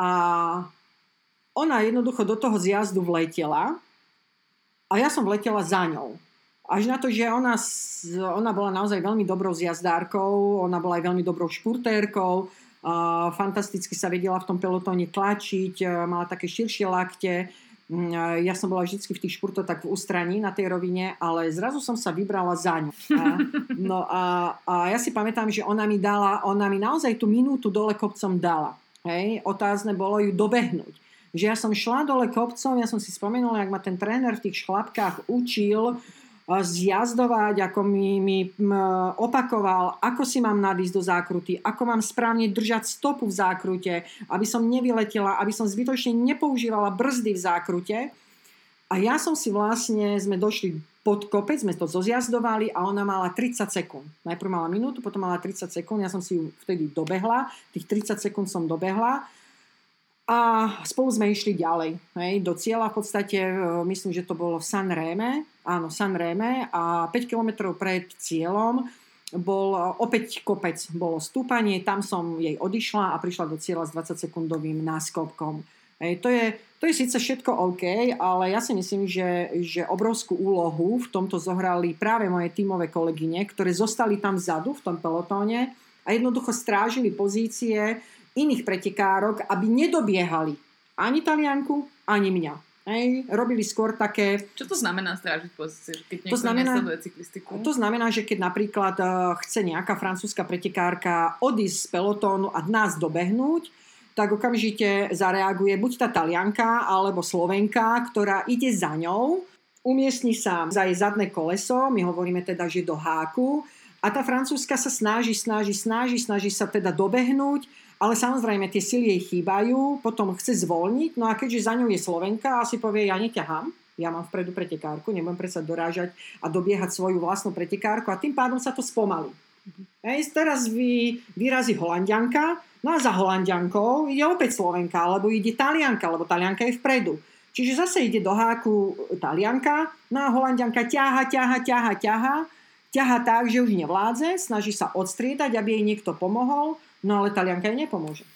a ona jednoducho do toho zjazdu vletela a ja som vletela za ňou. Až na to, že ona, ona bola naozaj veľmi dobrou zjazdárkou, ona bola aj veľmi dobrou špurtérkou, fantasticky sa vedela v tom pelotóne tlačiť, mala také širšie lakte, ja som bola vždy v tých špurtoch tak v ústraní na tej rovine, ale zrazu som sa vybrala za ňu. A, (laughs) no a, a ja si pamätám, že ona mi dala, ona mi naozaj tú minútu dole kopcom dala. Hej? Otázne bolo ju dobehnúť. Že ja som šla dole kopcom, ja som si spomenula, jak ma ten tréner v tých šlapkách učil, zjazdovať, ako mi, mi opakoval, ako si mám nadísť do zákruty, ako mám správne držať stopu v zákrute, aby som nevyletela, aby som zbytočne nepoužívala brzdy v zákrute. A ja som si vlastne, sme došli pod kopec, sme to zozjazdovali a ona mala 30 sekúnd. Najprv mala minútu, potom mala 30 sekúnd, ja som si ju vtedy dobehla, tých 30 sekúnd som dobehla a spolu sme išli ďalej, hej, do cieľa v podstate, e, myslím, že to bolo v San Réme, áno, San a 5 km pred cieľom bol opäť kopec, bolo stúpanie, tam som jej odišla a prišla do cieľa s 20-sekundovým náskokom. Hej, to, je, to je síce všetko OK, ale ja si myslím, že, že obrovskú úlohu v tomto zohrali práve moje tímové kolegyne, ktoré zostali tam vzadu v tom pelotóne a jednoducho strážili pozície, iných pretekárok, aby nedobiehali ani Talianku, ani mňa. Hej, robili skôr také... Čo to znamená strážiť pozície? Keď to znamená, cyklistiku? To znamená, že keď napríklad uh, chce nejaká francúzska pretekárka odísť z pelotónu a nás dobehnúť, tak okamžite zareaguje buď tá Talianka alebo Slovenka, ktorá ide za ňou, umiestni sa za jej zadné koleso, my hovoríme teda, že do háku, a tá francúzska sa snaží, snaží, snaží, snaží sa teda dobehnúť, ale samozrejme tie sily jej chýbajú, potom chce zvolniť, no a keďže za ňou je Slovenka, asi povie, ja neťahám, ja mám vpredu pretekárku, nebudem predsa dorážať a dobiehať svoju vlastnú pretekárku a tým pádom sa to spomalí. Hej, teraz vy, vyrazí Holandianka, no a za Holandiankou ide opäť Slovenka, alebo ide Talianka, lebo Talianka je vpredu. Čiže zase ide do háku Talianka, no a Holandianka ťaha, ťaha, ťaha, ťaha, ťaha tak, že už nevládze, snaží sa odstriedať, aby jej niekto pomohol, no ale Talianka jej nepomôže.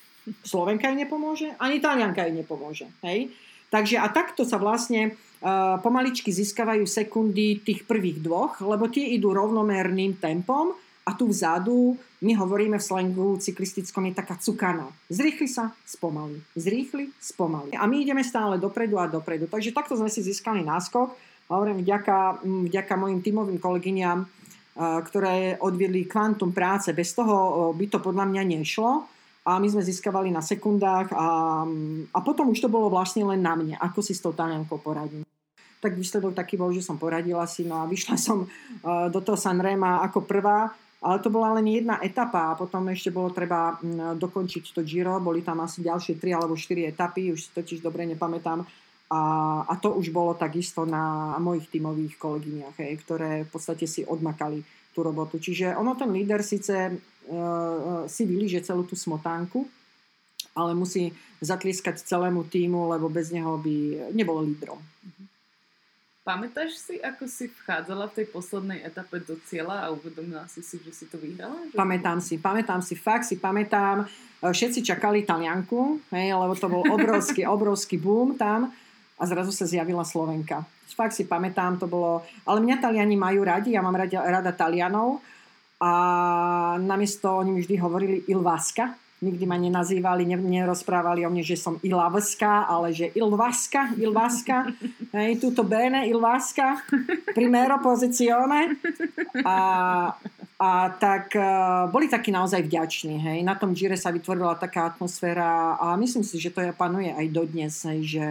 Slovenka jej nepomôže, ani Talianka jej nepomôže. Hej? Takže a takto sa vlastne uh, pomaličky získavajú sekundy tých prvých dvoch, lebo tie idú rovnomerným tempom a tu vzadu, my hovoríme v slangu cyklistickom, je taká cukana. Zrýchli sa, spomalí. Zrýchli, spomalí. A my ideme stále dopredu a dopredu. Takže takto sme si získali náskok. Hovorím vďaka, vďaka mojim tímovým kolegyňam, ktoré odviedli kvantum práce. Bez toho by to podľa mňa nešlo. A my sme získavali na sekundách a, a potom už to bolo vlastne len na mne, ako si s tou Taliankou poradím tak výsledok taký bol, že som poradila si, no a vyšla (laughs) som do toho Sanrema ako prvá ale to bola len jedna etapa a potom ešte bolo treba dokončiť to Giro. Boli tam asi ďalšie tri alebo štyri etapy, už si totiž dobre nepamätám. A, a to už bolo takisto na mojich tímových kolegyniach, hej, ktoré v podstate si odmakali tú robotu. Čiže ono ten líder síce e, si vylíže celú tú smotánku, ale musí zatlieskať celému týmu, lebo bez neho by nebolo lídrom. Pamätáš si, ako si vchádzala v tej poslednej etape do cieľa a uvedomila si si, že si to vyhrala? Že... Pamätám si, pamätám si, fakt si pamätám. E, všetci čakali Talianku, hej, lebo to bol obrovský, obrovský boom tam a zrazu sa zjavila Slovenka. Fakt si pamätám, to bolo... Ale mňa Taliani majú radi, ja mám rada, rada Talianov a namiesto oni mi vždy hovorili Ilváska, nikdy ma nenazývali, nerozprávali o mne, že som Ilavská, ale že Ilvaska, Ilvaska, (laughs) hej, tuto bene, Ilvaska, primero posizione. A, a tak uh, boli takí naozaj vďační, hej. Na tom Gire sa vytvorila taká atmosféra a myslím si, že to ja panuje aj dodnes, hej, že,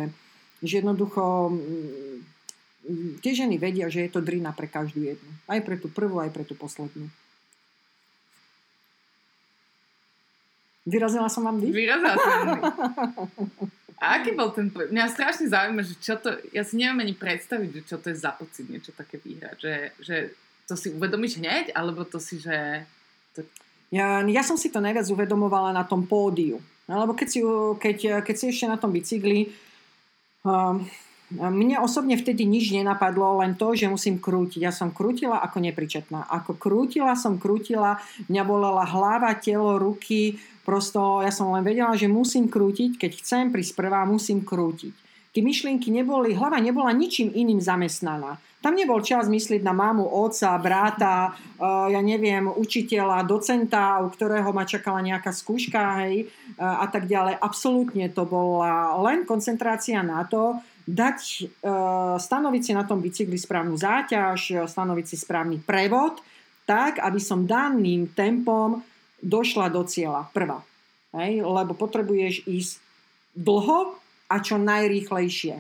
že jednoducho mm, tie ženy vedia, že je to drina pre každú jednu. Aj pre tú prvú, aj pre tú poslednú. Vyrazila som vám dých? Vyrazila som vám dých. A aký bol ten... Mňa strašne zaujíma, že čo to... Ja si neviem ani predstaviť, čo to je za pocit niečo také vyhrať. Že, že to si uvedomíš hneď, alebo to si, že... To... Ja, ja som si to najviac uvedomovala na tom pódiu. Lebo keď si, keď, keď si ešte na tom bicykli, mne osobne vtedy nič nenapadlo, len to, že musím krútiť. Ja som krútila ako nepričetná. Ako krútila som krútila, mňa bolela hlava, telo, ruky, prosto ja som len vedela, že musím krútiť, keď chcem prísť prvá, musím krútiť. Tie myšlienky neboli, hlava nebola ničím iným zamestnaná. Tam nebol čas myslieť na mamu, otca, bráta, uh, ja neviem, učiteľa, docenta, u ktorého ma čakala nejaká skúška, hej, uh, a tak ďalej. Absolútne to bola len koncentrácia na to, dať, e, stanoviť si na tom bicykli správnu záťaž, stanoviť si správny prevod, tak, aby som daným tempom došla do cieľa prvá. Hej? Lebo potrebuješ ísť dlho a čo najrýchlejšie,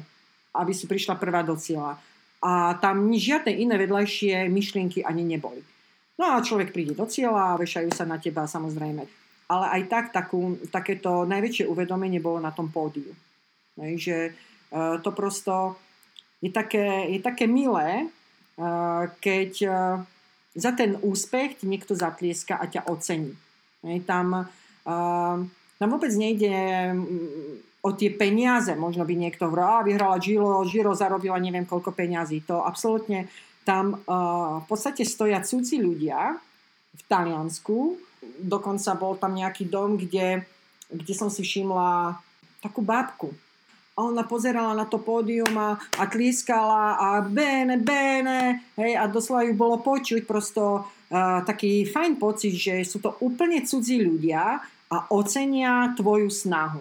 aby si prišla prvá do cieľa. A tam žiadne iné vedľajšie myšlienky ani neboli. No a človek príde do cieľa a vešajú sa na teba samozrejme. Ale aj tak takú, takéto najväčšie uvedomenie bolo na tom pódiu. Hej, že Eh, to prosto je také, je také milé, eh, keď eh, za ten úspech ti niekto zatlieska a ťa ocení. Tam, tam vôbec nejde o tie peniaze. Možno by niekto hovoril, vyhrala Giro, Giro zarobila neviem koľko peniazí. To absolútne tam v podstate stoja cudzí ľudia v Taliansku. Dokonca bol tam nejaký dom, kde, kde som si všimla takú bábku, a ona pozerala na to pódium a, a tlieskala a bene, bene, hej, a doslova ju bolo počuť prosto uh, taký fajn pocit, že sú to úplne cudzí ľudia a ocenia tvoju snahu.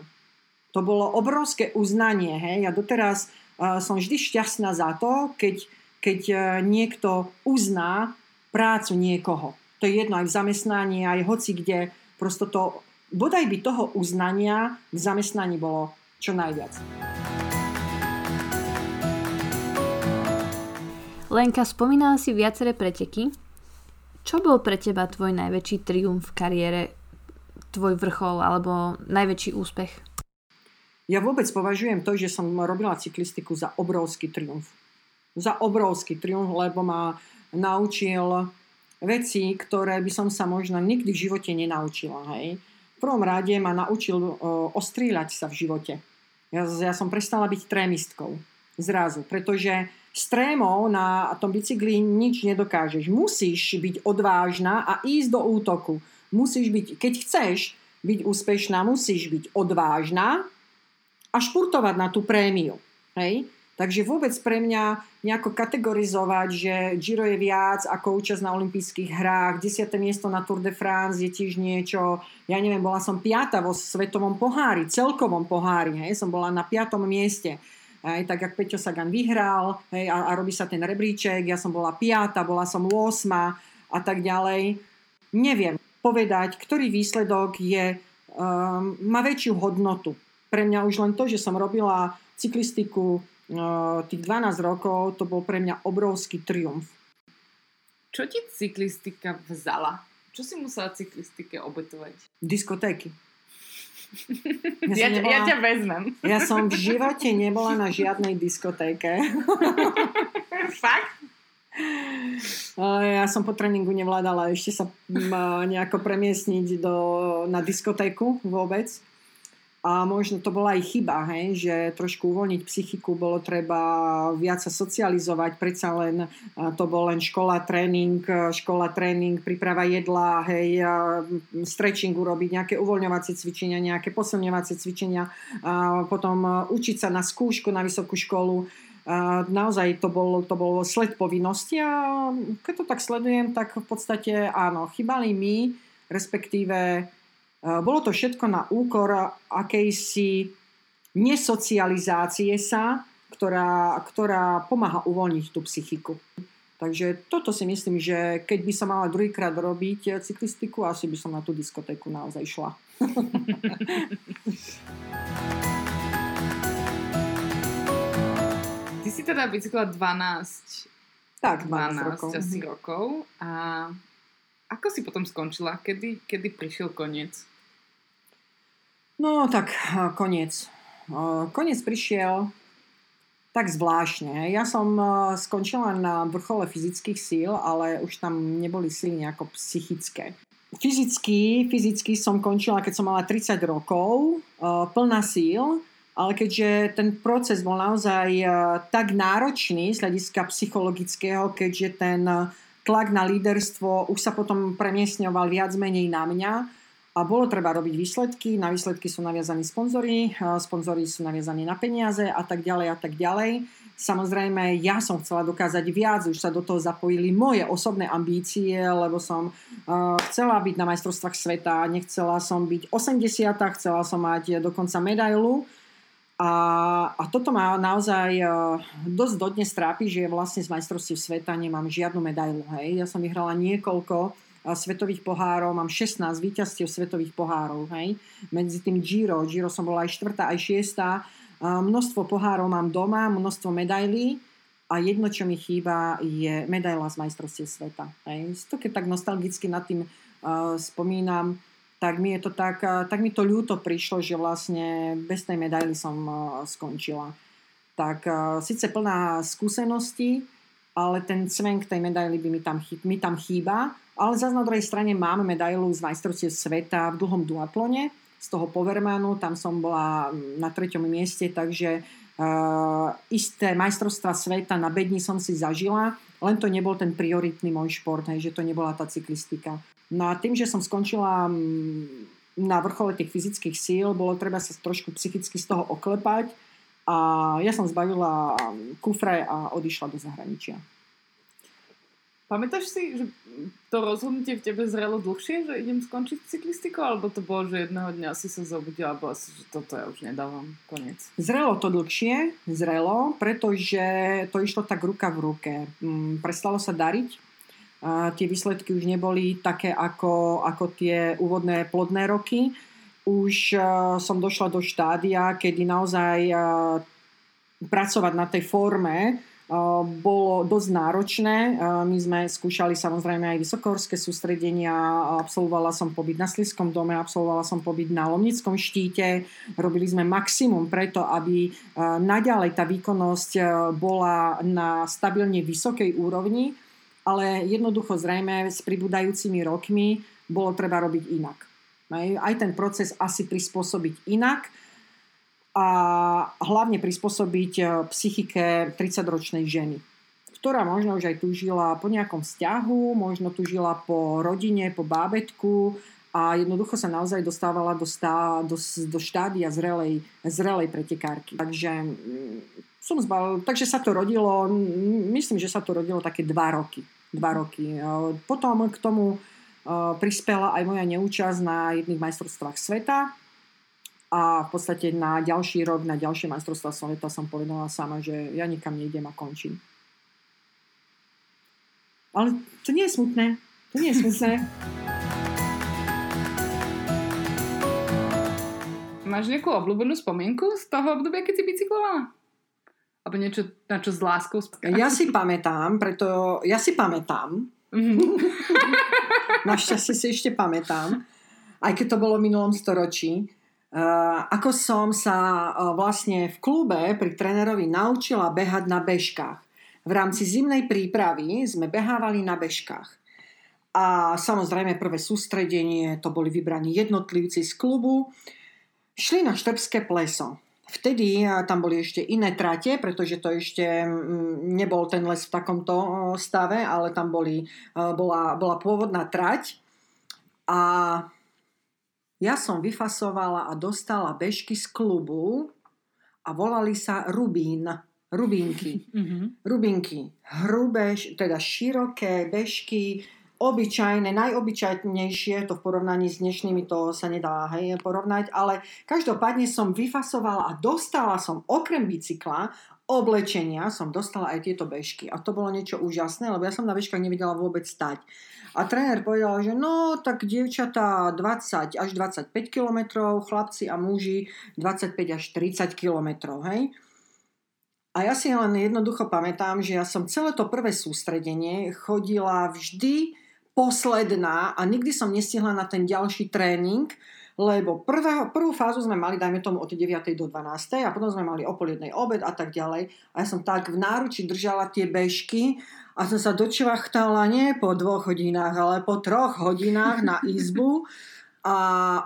To bolo obrovské uznanie, hej, ja doteraz uh, som vždy šťastná za to, keď, keď uh, niekto uzná prácu niekoho. To je jedno aj v zamestnaní, aj hoci kde, prosto to, bodaj by toho uznania v zamestnaní bolo čo najviac. Lenka, spomínala si viaceré preteky. Čo bol pre teba tvoj najväčší triumf v kariére, tvoj vrchol alebo najväčší úspech? Ja vôbec považujem to, že som robila cyklistiku za obrovský triumf. Za obrovský triumf, lebo ma naučil veci, ktoré by som sa možno nikdy v živote nenaučila. Hej. V prvom rade ma naučil uh, ostríľať sa v živote. Ja, ja som prestala byť trémistkou zrazu, pretože s trémou na tom bicykli nič nedokážeš. Musíš byť odvážna a ísť do útoku. Musíš byť, keď chceš byť úspešná, musíš byť odvážna a špurtovať na tú prémiu. Hej? Takže vôbec pre mňa nejako kategorizovať, že Giro je viac ako účasť na olympijských hrách, 10. miesto na Tour de France je tiež niečo, ja neviem, bola som piata vo svetovom pohári, celkovom pohári, hej, som bola na piatom mieste. Hej, tak jak Peťo Sagan vyhral hej, a, a robí sa ten rebríček, ja som bola piata, bola som 8 a tak ďalej. Neviem povedať, ktorý výsledok je, um, má väčšiu hodnotu. Pre mňa už len to, že som robila cyklistiku tých 12 rokov to bol pre mňa obrovský triumf. Čo ti cyklistika vzala? Čo si musela cyklistike obetovať? Diskotéky. (laughs) Ja, ja, nebola, ja ťa vezmem. Ja som v živote nebola na žiadnej diskotéke. (laughs) Fakt? Ja som po tréningu nevládala ešte sa nejako premiesniť do, na diskotéku vôbec. A možno to bola aj chyba, hej, že trošku uvoľniť psychiku, bolo treba viac sa socializovať, predsa len to bol len škola, tréning, škola, tréning, príprava jedla, hej, stretching urobiť, nejaké uvoľňovacie cvičenia, nejaké posilňovacie cvičenia, a potom učiť sa na skúšku, na vysokú školu. A naozaj to bol, to bol sled povinnosti a keď to tak sledujem, tak v podstate áno, chýbali mi, respektíve bolo to všetko na úkor akejsi nesocializácie sa, ktorá, ktorá pomáha uvoľniť tú psychiku. Takže toto si myslím, že keď by som mala druhýkrát robiť cyklistiku, asi by som na tú diskotéku naozaj šla. Ty si teda bicykla 12, tak, 12, 12 rokov. asi rokov. A ako si potom skončila? Kedy, kedy prišiel koniec? No tak koniec. Koniec prišiel tak zvláštne. Ja som skončila na vrchole fyzických síl, ale už tam neboli síly nejako psychické. Fyzicky, fyzicky som končila, keď som mala 30 rokov, plná síl, ale keďže ten proces bol naozaj tak náročný z hľadiska psychologického, keďže ten tlak na líderstvo už sa potom premiesňoval viac menej na mňa, a bolo treba robiť výsledky, na výsledky sú naviazaní sponzory, sponzory sú naviazaní na peniaze a tak ďalej a tak ďalej. Samozrejme, ja som chcela dokázať viac, už sa do toho zapojili moje osobné ambície, lebo som chcela byť na majstrovstvách sveta, nechcela som byť 80 chcela som mať dokonca medailu. A, a toto ma naozaj uh, dosť dodnes trápi, že vlastne z majstrovstiev sveta nemám žiadnu medailu. Hej. Ja som vyhrala niekoľko svetových pohárov, mám 16 víťazstiev svetových pohárov, hej. Medzi tým Giro, Giro som bola aj štvrtá, aj šiestá. Množstvo pohárov mám doma, množstvo medailí a jedno, čo mi chýba, je medaila z majstrovstiev sveta. Hej. To keď tak nostalgicky nad tým uh, spomínam, tak mi je to tak, uh, tak mi to ľúto prišlo, že vlastne bez tej medaily som uh, skončila. Tak uh, síce plná skúseností, ale ten cvenk tej medaily by mi tam, mi tam chýba. Ale zase na druhej strane máme medailu z majstrovstiev sveta v dlhom duatlone, z toho Powermanu, tam som bola na treťom mieste, takže uh, isté majstrovstva sveta na bedni som si zažila, len to nebol ten prioritný môj šport, hej, že to nebola tá cyklistika. No a tým, že som skončila na vrchole tých fyzických síl, bolo treba sa trošku psychicky z toho oklepať a ja som zbavila kufre a odišla do zahraničia. Pamätáš si, že to rozhodnutie v tebe zrelo dlhšie, že idem skončiť cyklistiku, alebo to bolo, že jedného dňa si sa zobudila a bola že toto ja už nedávam, koniec? Zrelo to dlhšie, zrelo, pretože to išlo tak ruka v ruke. Mm, prestalo sa dariť, a tie výsledky už neboli také ako, ako tie úvodné plodné roky. Už uh, som došla do štádia, kedy naozaj uh, pracovať na tej forme bolo dosť náročné. My sme skúšali samozrejme aj vysokohorské sústredenia, absolvovala som pobyt na Sliskom dome, absolvovala som pobyt na Lomnickom štíte. Robili sme maximum preto, aby naďalej tá výkonnosť bola na stabilne vysokej úrovni, ale jednoducho zrejme s pribúdajúcimi rokmi bolo treba robiť inak. Aj ten proces asi prispôsobiť inak a hlavne prispôsobiť e, psychike 30-ročnej ženy, ktorá možno už aj tužila po nejakom vzťahu, možno tužila po rodine, po bábetku a jednoducho sa naozaj dostávala do, stá, do, do štádia zrelej, zrelej pretekárky. Takže mm, som zbal, takže sa to rodilo, myslím, že sa to rodilo také dva roky. Dva roky. E, potom k tomu e, prispela aj moja neúčasť na jedných majstrovstvách sveta, a v podstate na ďalší rok, na ďalšie majstrovstvá sveta som povedala sama, že ja nikam nejdem a končím. Ale to nie je smutné. To nie je smutné. (laughs) Máš nejakú obľúbenú spomienku z toho obdobia, keď si bicyklovala? Alebo niečo, na čo s láskou Ja si pamätám, preto ja si pamätám. Mhm. (laughs) Našťastie si ešte pamätám. Aj keď to bolo v minulom storočí ako som sa vlastne v klube pri trénerovi naučila behať na bežkách. V rámci zimnej prípravy sme behávali na bežkách. A samozrejme prvé sústredenie, to boli vybraní jednotlivci z klubu, šli na Štrbské pleso. Vtedy tam boli ešte iné trate, pretože to ešte nebol ten les v takomto stave, ale tam boli, bola, bola pôvodná trať. A ja som vyfasovala a dostala bežky z klubu a volali sa Rubín. Rubínky. (laughs) Mm-hmm. Rubinky. Hrubé, teda široké bežky, obyčajné, najobyčajnejšie, to v porovnaní s dnešnými to sa nedá hej, porovnať, ale každopádne som vyfasovala a dostala som okrem bicykla oblečenia som dostala aj tieto bežky. A to bolo niečo úžasné, lebo ja som na bežkách nevedela vôbec stať. A tréner povedal, že no, tak dievčatá 20 až 25 km, chlapci a muži 25 až 30 km, hej. A ja si len jednoducho pamätám, že ja som celé to prvé sústredenie chodila vždy posledná a nikdy som nestihla na ten ďalší tréning, lebo prvá, prvú fázu sme mali, dajme tomu od 9. do 12. a potom sme mali o pol jednej obed a tak ďalej. A ja som tak v náruči držala tie bežky a som sa dočvachtala nie po dvoch hodinách, ale po troch hodinách na (laughs) izbu. A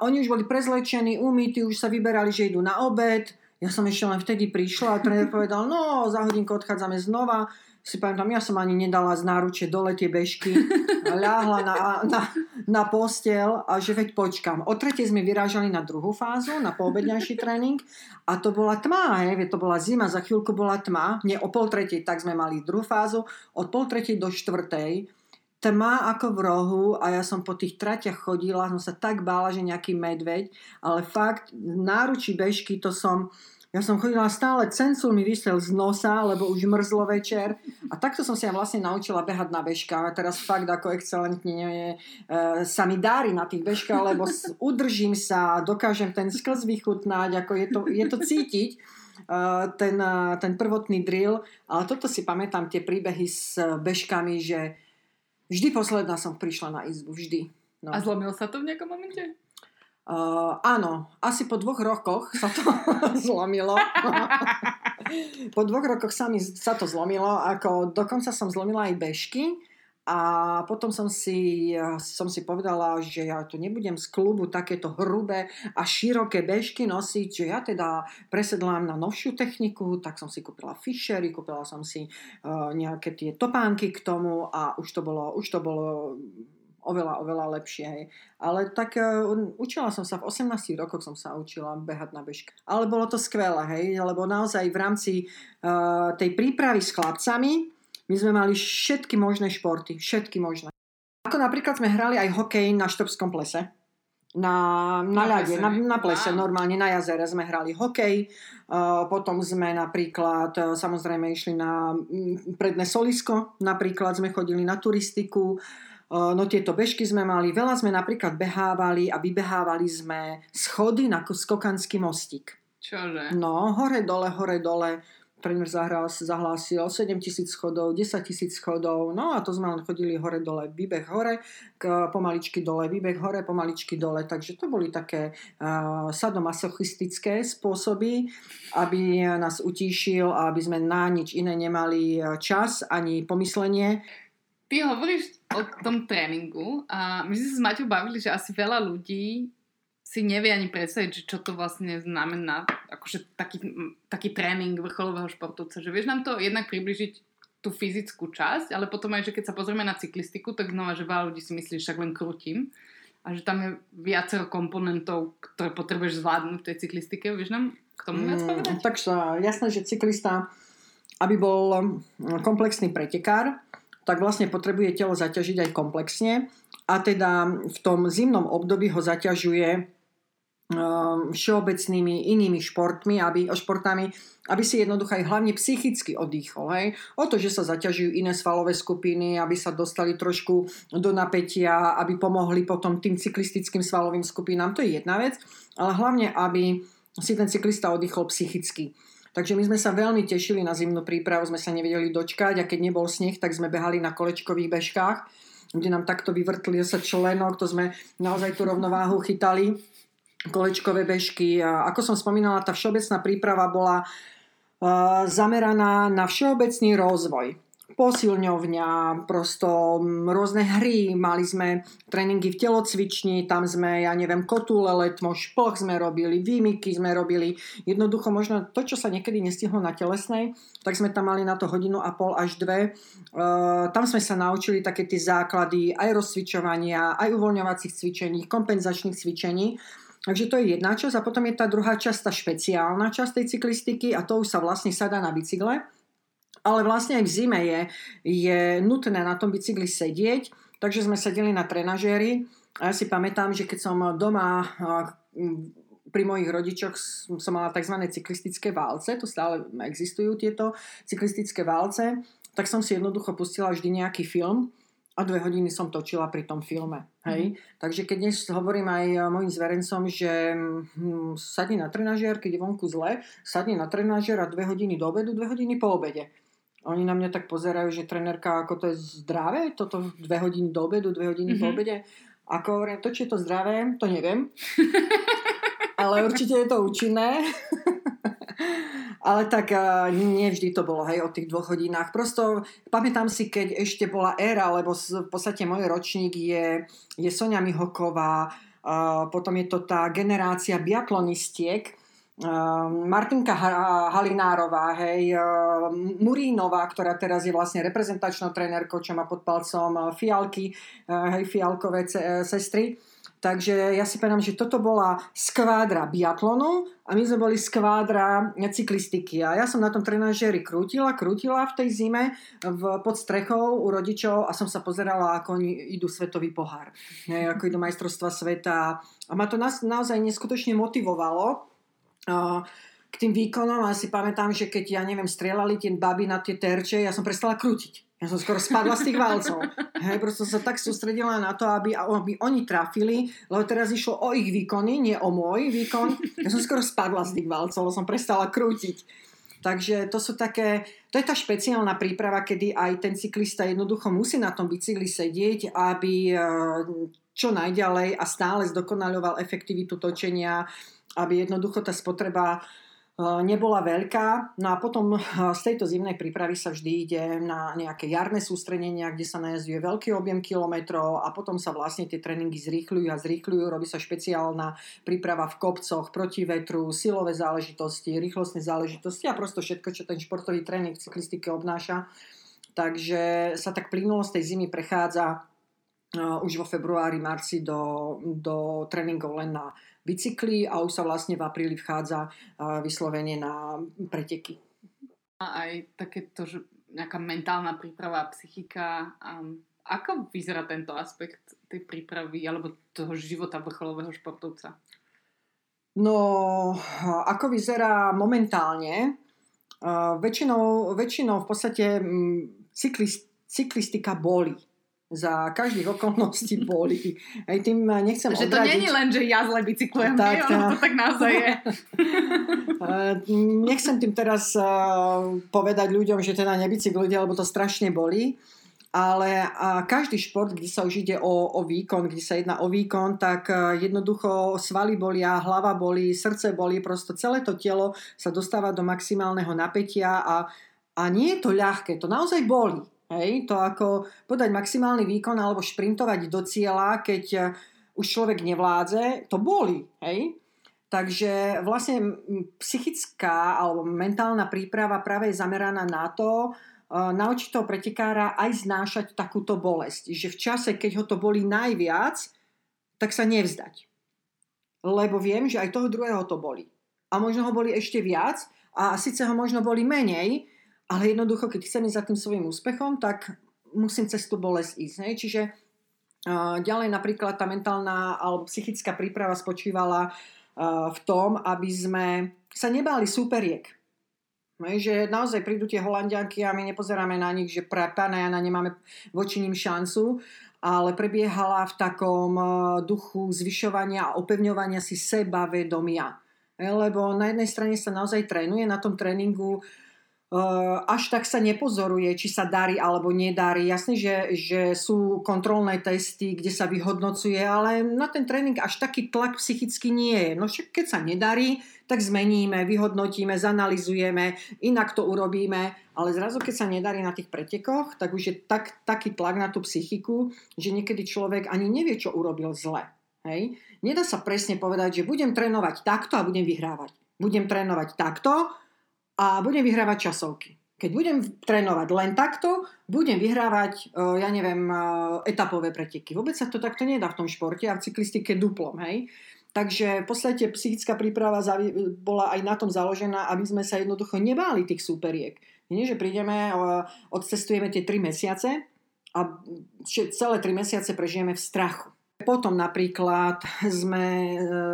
oni už boli prezlečení, umýti, už sa vyberali, že idú na obed. Ja som ešte len vtedy prišla a tréner povedal, no za hodinku odchádzame znova si pamätám, ja som ani nedala z náruče dole tie bežky, (laughs) ľahla na, na, na postel a že veď počkam. O tretej sme vyrážali na druhú fázu, na poobedňajší (laughs) tréning. A to bola tma, hej, to bola zima, za chvíľku bola tma, nie o pol tretej, tak sme mali druhú fázu, od pol tretej do štvrtej, tma ako v rohu a ja som po tých tratiach chodila, som sa tak bála, že nejaký medveď, ale fakt, náručí bežky to som, ja som chodila stále, cencul mi vysel z nosa, lebo už mrzlo večer. A takto som sa ja vlastne naučila behať na bežkách. A teraz fakt ako excelentne e, sa mi dári na tých bežkách, lebo udržím sa, dokážem ten sklz vychutnať, ako je to, je to cítiť e, ten, e, ten prvotný drill. Ale toto si pamätám, tie príbehy s bežkami, že vždy posledná som prišla na izbu, vždy. No. A zlomil sa to v nejakom momente? Uh, áno, asi po dvoch rokoch sa to (laughs) zlomilo. po dvoch rokoch sa, mi, sa to zlomilo, ako dokonca som zlomila aj bežky a potom som si, som si povedala, že ja tu nebudem z klubu takéto hrubé a široké bežky nosiť, že ja teda presedlám na novšiu techniku, tak som si kúpila Fishery, kúpila som si uh, nejaké tie topánky k tomu a už to bolo, už to bolo oveľa, oveľa lepšie. Hej. Ale tak uh, učila som sa, v 18 rokoch som sa učila behať na bežke. Ale bolo to skvelé, hej, lebo naozaj v rámci uh, tej prípravy s chlapcami my sme mali všetky možné športy, všetky možné. Ako napríklad sme hrali aj hokej na Štrbskom plese. Na, na, na ľade, na, na plese, normálne na jazere sme hrali hokej, uh, potom sme napríklad, uh, samozrejme išli na predné solisko, napríklad sme chodili na turistiku, No tieto bežky sme mali, veľa sme napríklad behávali a vybehávali sme schody na skokanský mostík. Čože? No, hore, dole, hore, dole. Tréner zahlásil 7 tisíc schodov, 10 tisíc schodov, no a to sme len chodili hore, dole, výbeh hore, k, pomaličky dole, výbeh hore, pomaličky dole. Takže to boli také uh, sadomasochistické spôsoby, aby nás utíšil a aby sme na nič iné nemali čas ani pomyslenie. Ty hovoríš o tom tréningu a my sme sa s Maťou bavili, že asi veľa ľudí si nevie ani predstaviť, čo to vlastne znamená, akože taký, taký tréning vrcholového športovca. Že vieš nám to jednak približiť tú fyzickú časť, ale potom aj, že keď sa pozrieme na cyklistiku, tak znova, že veľa ľudí si myslí, že však len krútim a že tam je viacero komponentov, ktoré potrebuješ zvládnuť v tej cyklistike. Vieš nám k tomu viac Mm, povedať? takže jasné, že cyklista, aby bol mm, komplexný pretekár, tak vlastne potrebuje telo zaťažiť aj komplexne a teda v tom zimnom období ho zaťažuje um, všeobecnými inými športmi, aby, športami, aby si jednoducho aj hlavne psychicky oddychol. Hej? O to, že sa zaťažujú iné svalové skupiny, aby sa dostali trošku do napätia, aby pomohli potom tým cyklistickým svalovým skupinám, to je jedna vec, ale hlavne, aby si ten cyklista oddychol psychicky. Takže my sme sa veľmi tešili na zimnú prípravu, sme sa nevedeli dočkať a keď nebol sneh, tak sme behali na kolečkových bežkách, kde nám takto vyvrtli sa členok, to sme naozaj tú rovnováhu chytali, kolečkové bežky. A ako som spomínala, tá všeobecná príprava bola uh, zameraná na všeobecný rozvoj posilňovňa, prosto rôzne hry, mali sme tréningy v telocvični, tam sme, ja neviem, kotule, letmo, šplch sme robili, výmyky sme robili, jednoducho možno to, čo sa niekedy nestihlo na telesnej, tak sme tam mali na to hodinu a pol až dve. Uh, tam sme sa naučili také tie základy aj rozcvičovania, aj uvoľňovacích cvičení, kompenzačných cvičení. Takže to je jedna časť a potom je tá druhá časť, tá špeciálna časť tej cyklistiky a to už sa vlastne sadá na bicykle. Ale vlastne aj v zime je, je nutné na tom bicykli sedieť, takže sme sedeli na trenažéri a ja si pamätám, že keď som doma pri mojich rodičoch som mala tzv. cyklistické válce, tu stále existujú tieto cyklistické válce, tak som si jednoducho pustila vždy nejaký film a dve hodiny som točila pri tom filme. Hej? Mm. Takže keď dnes hovorím aj mojim zverencom, že hm, sadni na trenažier, keď je vonku zle, sadni na trenažier a dve hodiny do obedu, dve hodiny po obede. Oni na mňa tak pozerajú, že trenerka, ako to je zdravé, toto dve hodiny do obedu, dve hodiny mm-hmm. po obede. Ako hovorím, to, či je to zdravé, to neviem. (laughs) Ale určite je to účinné. (laughs) Ale tak nie vždy to bolo, hej, o tých dvoch hodinách. Prosto pamätám si, keď ešte bola éra, lebo v podstate môj ročník je, je Sonia Mihoková, potom je to tá generácia biatlonistiek, Martinka Halinárová, hej, Murínová, ktorá teraz je vlastne reprezentačnou trénerkou, čo má pod palcom Fialky, hej, Fialkové sestry. Takže ja si pamätám, že toto bola skvádra biatlonu a my sme boli skvádra cyklistiky. A ja som na tom trenažéri krútila, krútila v tej zime v, pod strechou u rodičov a som sa pozerala, ako oni idú svetový pohár. Ne, ako idú majstrovstva sveta. A ma to nás, naozaj neskutočne motivovalo k tým výkonom. A si pamätám, že keď, ja neviem, strieľali tie baby na tie terče, ja som prestala krútiť. Ja som skoro spadla z tých válcov. Hej, proste sa tak sústredila na to, aby, aby oni trafili, lebo teraz išlo o ich výkony, nie o môj výkon. Ja som skoro spadla z tých válcov, lebo som prestala krútiť. Takže to sú také, to je tá špeciálna príprava, kedy aj ten cyklista jednoducho musí na tom bicykli sedieť, aby čo najďalej a stále zdokonaľoval efektivitu točenia, aby jednoducho tá spotreba nebola veľká. No a potom z tejto zimnej prípravy sa vždy ide na nejaké jarné sústredenia, kde sa najazduje veľký objem kilometrov a potom sa vlastne tie tréningy zrýchľujú a zrýchľujú. Robí sa špeciálna príprava v kopcoch, proti vetru, silové záležitosti, rýchlostné záležitosti a prosto všetko, čo ten športový tréning v cyklistike obnáša. Takže sa tak plynulo z tej zimy prechádza už vo februári, marci do, do tréningov len na bicykli a už sa vlastne v apríli vchádza vyslovene na preteky. A aj takéto, že nejaká mentálna príprava, psychika. Um, ako vyzerá tento aspekt tej prípravy alebo toho života vrcholového športovca? No, ako vyzerá momentálne? Uh, väčšinou, väčšinou v podstate um, cyklist, cyklistika boli za každých okolností (laughs) boli. Aj tým nechcem Že odradiť. to je len, že ja zle bicyklujem, Tak, nie? Ono to tak naozaj je. (laughs) (laughs) Nechcem tým teraz povedať ľuďom, že teda nebicyklujte, lebo to strašne bolí. Ale a každý šport, kde sa už ide o, o výkon, kde sa jedná o výkon, tak jednoducho svaly bolia, hlava bolí, srdce bolí, prosto celé to telo sa dostáva do maximálneho napätia a, a nie je to ľahké, to naozaj bolí. Hej, to ako podať maximálny výkon alebo šprintovať do cieľa, keď eh, už človek nevládze, to boli. Hej? Takže vlastne psychická alebo mentálna príprava práve je zameraná na to, uh, naučiť toho pretekára aj znášať takúto bolesť. Že v čase, keď ho to boli najviac, tak sa nevzdať. Lebo viem, že aj toho druhého to boli. A možno ho boli ešte viac a síce ho možno boli menej, ale jednoducho, keď chcem ísť za tým svojim úspechom, tak musím cez tú bolesť ísť. Ne? Čiže ďalej napríklad tá mentálna alebo psychická príprava spočívala v tom, aby sme sa nebáli súperiek. Že naozaj prídu tie holandianky a my nepozeráme na nich, že pre pána Jana nemáme voči ním šancu, ale prebiehala v takom duchu zvyšovania a opevňovania si sebavedomia. Lebo na jednej strane sa naozaj trénuje, na tom tréningu až tak sa nepozoruje, či sa darí alebo nedarí. Jasne, že, že sú kontrolné testy, kde sa vyhodnocuje, ale na ten tréning až taký tlak psychicky nie je. No však keď sa nedarí, tak zmeníme, vyhodnotíme, zanalizujeme, inak to urobíme, ale zrazu keď sa nedarí na tých pretekoch, tak už je tak, taký tlak na tú psychiku, že niekedy človek ani nevie, čo urobil zle. Hej? Nedá sa presne povedať, že budem trénovať takto a budem vyhrávať. Budem trénovať takto a budem vyhrávať časovky. Keď budem trénovať len takto, budem vyhrávať, e, ja neviem, e, etapové preteky. Vôbec sa to takto nedá v tom športe a v cyklistike duplom, hej. Takže v podstate psychická príprava bola aj na tom založená, aby sme sa jednoducho nebáli tých súperiek. Nie, že prídeme, e, odcestujeme tie tri mesiace a celé tri mesiace prežijeme v strachu. Potom napríklad sme,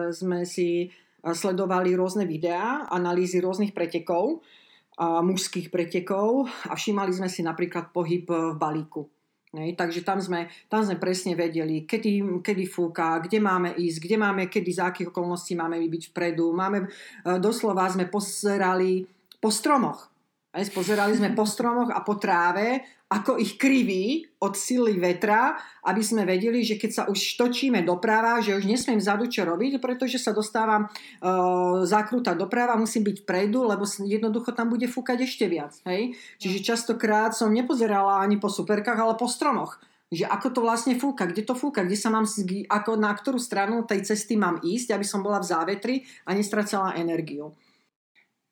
sme si sledovali rôzne videá, analýzy rôznych pretekov, mužských pretekov a všímali sme si napríklad pohyb v balíku. Nej, takže tam sme, tam sme presne vedeli, kedy, kedy fúka, kde máme ísť, kde máme, kedy, za akých okolností máme byť vpredu. Máme, e, doslova sme pozerali po stromoch. Pozerali sme po stromoch a po tráve ako ich kriví od sily vetra, aby sme vedeli, že keď sa už točíme doprava, že už nesmiem vzadu čo robiť, pretože sa dostávam e, zakrútať doprava, musím byť vpredu, lebo jednoducho tam bude fúkať ešte viac. Hej? Čiže častokrát som nepozerala ani po superkách, ale po stromoch že ako to vlastne fúka, kde to fúka, kde sa mám, ako na ktorú stranu tej cesty mám ísť, aby som bola v závetri a nestracala energiu.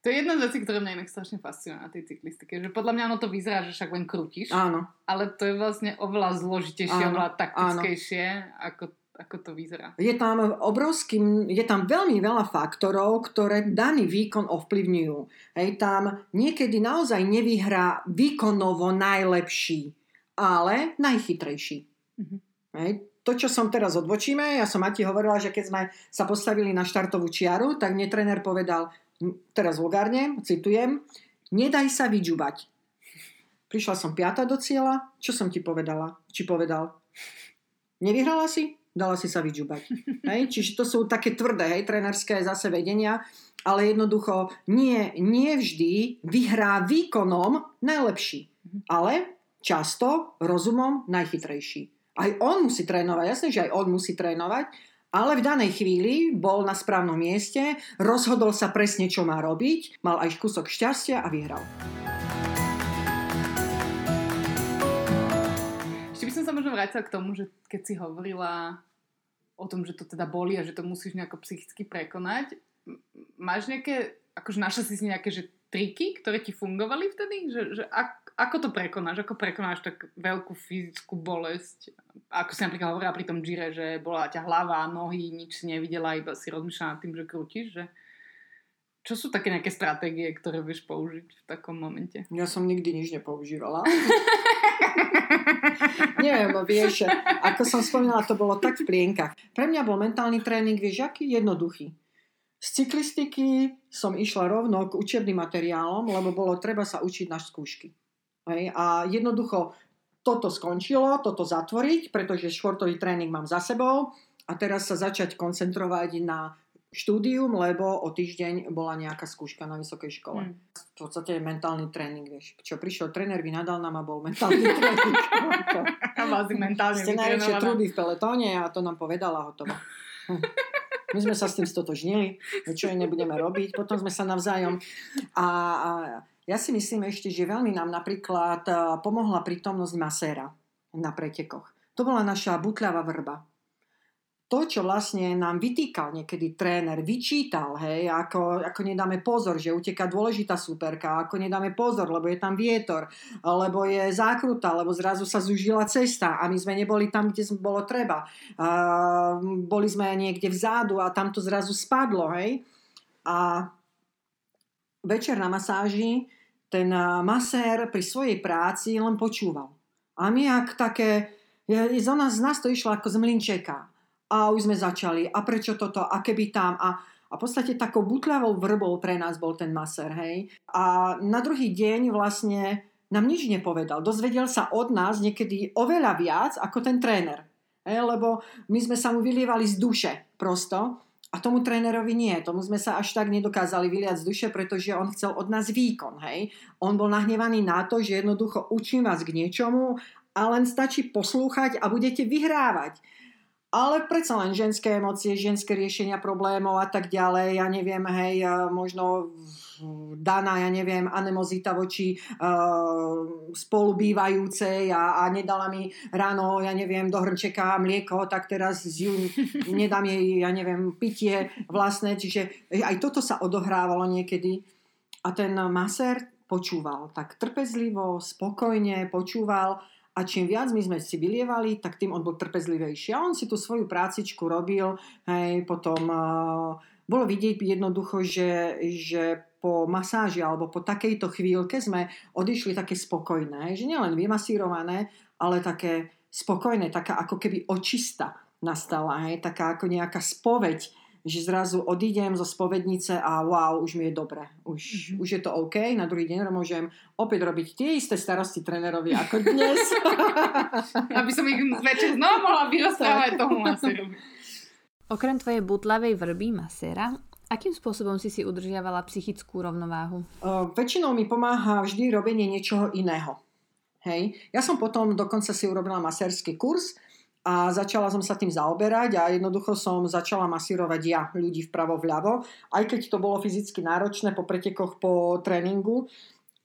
To je jedna z vecí, ktoré mňa inak strašne fascinuje na tej cyklistike. Že podľa mňa ono to vyzerá, že však len krútiš. Áno. Ale to je vlastne oveľa zložitejšie, áno, oveľa taktickejšie, ako, ako to vyzerá. Je tam obrovský, je tam veľmi veľa faktorov, ktoré daný výkon ovplyvňujú. Hej, tam niekedy naozaj nevyhrá výkonovo najlepší, ale najchytrejší. Mm-hmm. Hej, to, čo som teraz odbočíme, ja som Mati hovorila, že keď sme sa postavili na štartovú čiaru, tak mne tréner povedal, teraz vulgárne, citujem, nedaj sa vyďubať. Prišla som piata do cieľa, čo som ti povedala? Či povedal? Nevyhrala si? Dala si sa vyďubať. (laughs) Hej? Čiže to sú také tvrdé, hej, trenerské zase vedenia, ale jednoducho nie, nie vždy vyhrá výkonom najlepší, ale často rozumom najchytrejší. Aj on musí trénovať, jasne, že aj on musí trénovať, ale v danej chvíli bol na správnom mieste, rozhodol sa presne, čo má robiť, mal aj kúsok šťastia a vyhral. Ešte by som sa možno vrátila k tomu, že keď si hovorila o tom, že to teda boli a že to musíš nejako psychicky prekonať, máš nejaké, akože našla si si nejaké že triky, ktoré ti fungovali vtedy? Že, že ak, ako to prekonáš? Ako prekonáš tak veľkú fyzickú bolesť? Ako si napríklad hovorila pri tom Gire, že bola ťa hlava, nohy, nič si nevidela, iba si rozmýšľala nad tým, že krútiš, že... Čo sú také nejaké stratégie, ktoré vieš použiť v takom momente? Ja som nikdy nič nepoužívala. (laughs) Neviem, vieš, ako som spomínala, to bolo tak v plienkach. Pre mňa bol mentálny tréning, vieš, aký jednoduchý. Z cyklistiky som išla rovno k učebným materiálom, lebo bolo treba sa učiť na skúšky. Hej? A jednoducho toto skončilo, toto zatvoriť, pretože športový tréning mám za sebou a teraz sa začať koncentrovať na štúdium, lebo o týždeň bola nejaká skúška na vysokej škole. Hmm. V podstate je mentálny tréning, vieš. Čo prišiel tréner, vynadal nám a bol mentálny (laughs) tréning. a vás mentálne Ste najväčšie trúby v peletóne a to nám povedala hotovo. Hm. My sme sa s tým stotožnili, čo nebudeme robiť. Potom sme sa navzájom... A, a Ja si myslím ešte, že veľmi nám napríklad eh, pomohla prítomnosť maséra na pretekoch. To bola naša butľavá vrba to, čo vlastne nám vytýkal niekedy tréner, vyčítal, hej, ako, ako nedáme pozor, že uteká dôležitá superka, ako nedáme pozor, lebo je tam vietor, lebo je zákruta, lebo zrazu sa zužila cesta a my sme neboli tam, kde sme bolo treba. A, boli sme niekde vzadu a tam to zrazu spadlo, hej. A večer na masáži ten masér pri svojej práci len počúval. A my ak také, z nás, z nás to išlo ako z mlinčeka a už sme začali a prečo toto a keby tam a, a v podstate takou butľavou vrbou pre nás bol ten maser, hej. A na druhý deň vlastne nám nič nepovedal. Dozvedel sa od nás niekedy oveľa viac ako ten tréner. Hej, lebo my sme sa mu vylievali z duše prosto a tomu trénerovi nie. Tomu sme sa až tak nedokázali vyliať z duše, pretože on chcel od nás výkon. Hej. On bol nahnevaný na to, že jednoducho učím vás k niečomu a len stačí poslúchať a budete vyhrávať ale predsa len ženské emócie, ženské riešenia problémov a tak ďalej, ja neviem, hej, možno daná, ja neviem, anemozita voči uh, spolubývajúcej a, a nedala mi ráno, ja neviem, do hrnčeka mlieko, tak teraz ju nedám jej, ja neviem, pitie vlastné, čiže aj toto sa odohrávalo niekedy. A ten masér počúval tak trpezlivo, spokojne počúval. A čím viac my sme si vylievali, tak tým on bol trpezlivejší. A on si tú svoju prácičku robil, hej, potom uh, bolo vidieť jednoducho, že, že po masáži alebo po takejto chvíľke sme odišli také spokojné, že nielen vymasírované, ale také spokojné, taká ako keby očista nastala, hej, taká ako nejaká spoveď, že zrazu odídem zo spovednice a wow, už mi je dobre. Už, mm-hmm. už je to OK. Na druhý deň môžem opäť robiť tie isté starosti trénerovi ako dnes. (laughs) Aby som ich večer znova mohla vyrozprávať tomu masérovi. Okrem tvojej butlavej vrby masera, akým spôsobom si si udržiavala psychickú rovnováhu? Uh, väčšinou mi pomáha vždy robenie niečoho iného. Hej. Ja som potom dokonca si urobila masérsky kurz, a začala som sa tým zaoberať a jednoducho som začala masírovať ja ľudí vpravo vľavo, aj keď to bolo fyzicky náročné po pretekoch po tréningu,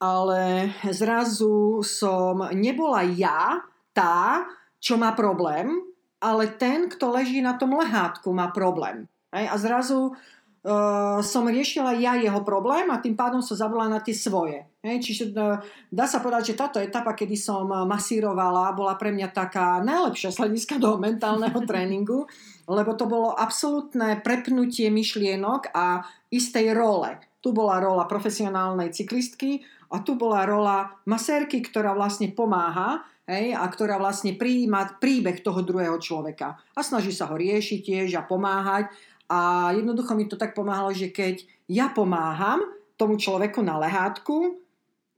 ale zrazu som nebola ja tá, čo má problém, ale ten, kto leží na tom lehátku, má problém. A zrazu uh, som riešila ja jeho problém a tým pádom som zabila na tie svoje. Hej, čiže uh, dá sa povedať, že táto etapa, kedy som masírovala, bola pre mňa taká najlepšia z hľadiska do mentálneho (laughs) tréningu, lebo to bolo absolútne prepnutie myšlienok a istej role. Tu bola rola profesionálnej cyklistky a tu bola rola masérky, ktorá vlastne pomáha hej, a ktorá vlastne prijíma príbeh toho druhého človeka a snaží sa ho riešiť tiež a pomáhať a jednoducho mi to tak pomáhalo, že keď ja pomáham tomu človeku na lehátku,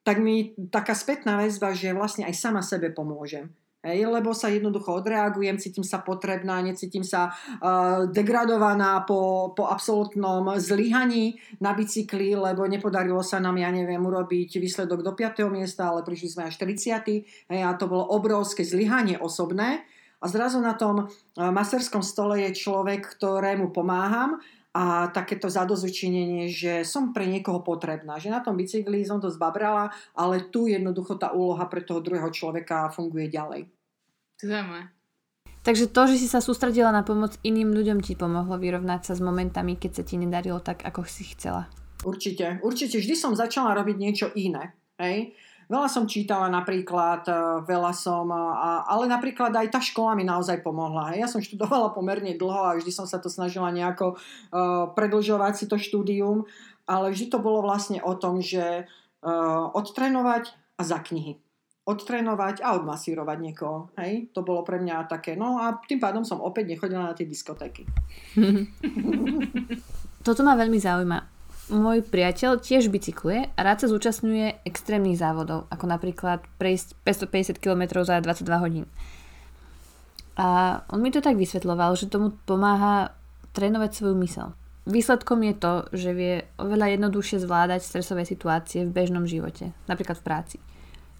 tak mi taká spätná väzba, že vlastne aj sama sebe pomôžem. Hej, lebo sa jednoducho odreagujem, cítim sa potrebná, necítim sa uh, degradovaná po, po absolútnom zlyhaní na bicykli, lebo nepodarilo sa nám, ja neviem, urobiť výsledok do 5. miesta, ale prišli sme až 30. Hej, a to bolo obrovské zlyhanie osobné. A zrazu na tom e, maserskom stole je človek, ktorému pomáham a takéto zadozučinenie, že som pre niekoho potrebná. Že na tom bicykli som to zbabrala, ale tu jednoducho tá úloha pre toho druhého človeka funguje ďalej. Zaujímavé. Takže to, že si sa sústredila na pomoc iným ľuďom, ti pomohlo vyrovnať sa s momentami, keď sa ti nedarilo tak, ako si chcela. Určite, určite. Vždy som začala robiť niečo iné. Hej? Veľa som čítala napríklad, e, veľa som, e, ale napríklad aj tá škola mi naozaj pomohla. Ja som študovala pomerne dlho a vždy som sa to snažila nejako e, predlžovať si to štúdium, ale vždy to bolo vlastne o tom, že odtrénovať a za knihy. Odtrénovať a odmasírovať niekoho. Hej? To bolo pre mňa také. No a tým pádom som opäť nechodila na tie diskotéky. (laughs) Toto ma veľmi zaujíma môj priateľ tiež bicykluje a rád sa zúčastňuje extrémnych závodov, ako napríklad prejsť 550 km za 22 hodín. A on mi to tak vysvetloval, že tomu pomáha trénovať svoju mysel. Výsledkom je to, že vie oveľa jednoduchšie zvládať stresové situácie v bežnom živote, napríklad v práci.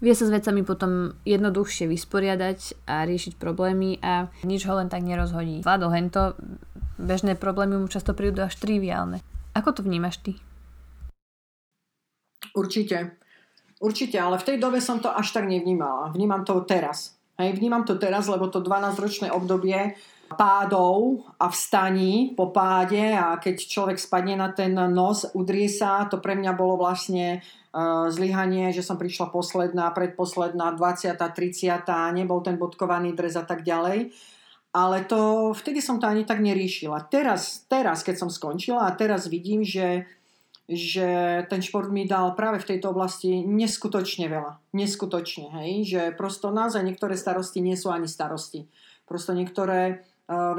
Vie sa s vecami potom jednoduchšie vysporiadať a riešiť problémy a nič ho len tak nerozhodí. Vládo hento, bežné problémy mu často prídu až triviálne. Ako to vnímaš ty? Určite. určite, ale v tej dobe som to až tak nevnímala. Vnímam to teraz. Hej, vnímam to teraz, lebo to 12-ročné obdobie pádov a vstaní po páde a keď človek spadne na ten nos, udrie sa, to pre mňa bolo vlastne uh, zlyhanie, že som prišla posledná, predposledná, 20. 30. nebol ten bodkovaný dres a tak ďalej. Ale to, vtedy som to ani tak neriešila. Teraz, teraz, keď som skončila a teraz vidím, že, že ten šport mi dal práve v tejto oblasti neskutočne veľa. Neskutočne, hej? Že prosto naozaj niektoré starosti nie sú ani starosti. Prosto niektoré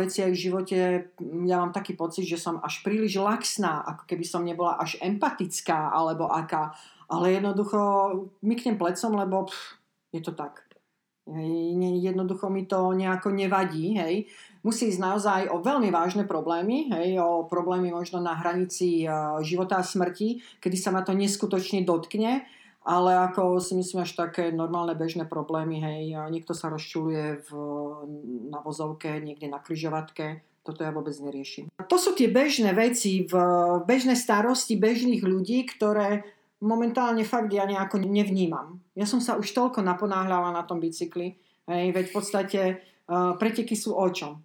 veci aj v živote, ja mám taký pocit, že som až príliš laxná, ako keby som nebola až empatická, alebo aká. Ale jednoducho myknem plecom, lebo pff, je to tak. Jednoducho mi to nejako nevadí, hej. Musí ísť naozaj o veľmi vážne problémy, hej, o problémy možno na hranici života a smrti, kedy sa ma to neskutočne dotkne ale ako si myslím až také normálne bežné problémy, hej, niekto sa rozčuluje v, na vozovke, niekde na kryžovatke, toto ja vôbec neriešim. To sú tie bežné veci, v bežné starosti bežných ľudí, ktoré momentálne fakt ja nejako nevnímam. Ja som sa už toľko naponáhľala na tom bicykli, hej, veď v podstate uh, preteky sú o čom?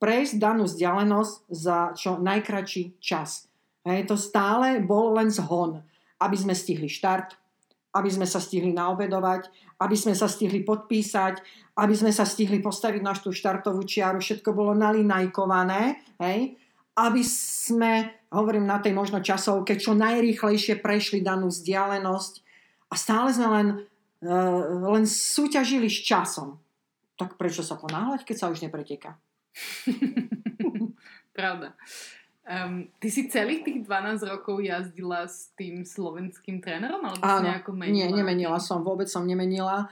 Prejsť danú vzdialenosť za čo najkračší čas. Hej, to stále bol len zhon aby sme stihli štart, aby sme sa stihli naobedovať, aby sme sa stihli podpísať, aby sme sa stihli postaviť na tú štartovú čiaru, všetko bolo nalinajkované, hej, aby sme, hovorím na tej možno časovke, čo najrýchlejšie prešli danú vzdialenosť a stále sme len, uh, len súťažili s časom. Tak prečo sa ponáhľať, keď sa už nepreteká? (laughs) Pravda. Um, ty si celých tých 12 rokov jazdila s tým slovenským trénerom? Alebo Áno, si nejako menila? nie, nemenila som, vôbec som nemenila.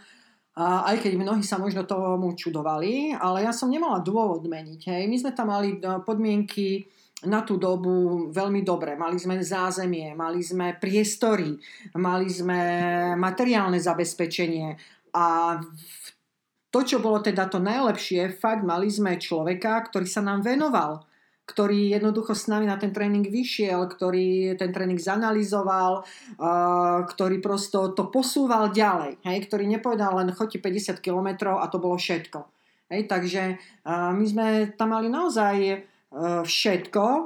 Aj keď mnohí sa možno tomu čudovali, ale ja som nemala dôvod meniť. Hej. My sme tam mali no, podmienky na tú dobu veľmi dobre. Mali sme zázemie, mali sme priestory, mali sme materiálne zabezpečenie a to, čo bolo teda to najlepšie, fakt mali sme človeka, ktorý sa nám venoval ktorý jednoducho s nami na ten tréning vyšiel, ktorý ten tréning zanalizoval, ktorý prosto to posúval ďalej, hej, ktorý nepovedal len choďte 50 km a to bolo všetko. Hej, takže my sme tam mali naozaj e, všetko. E,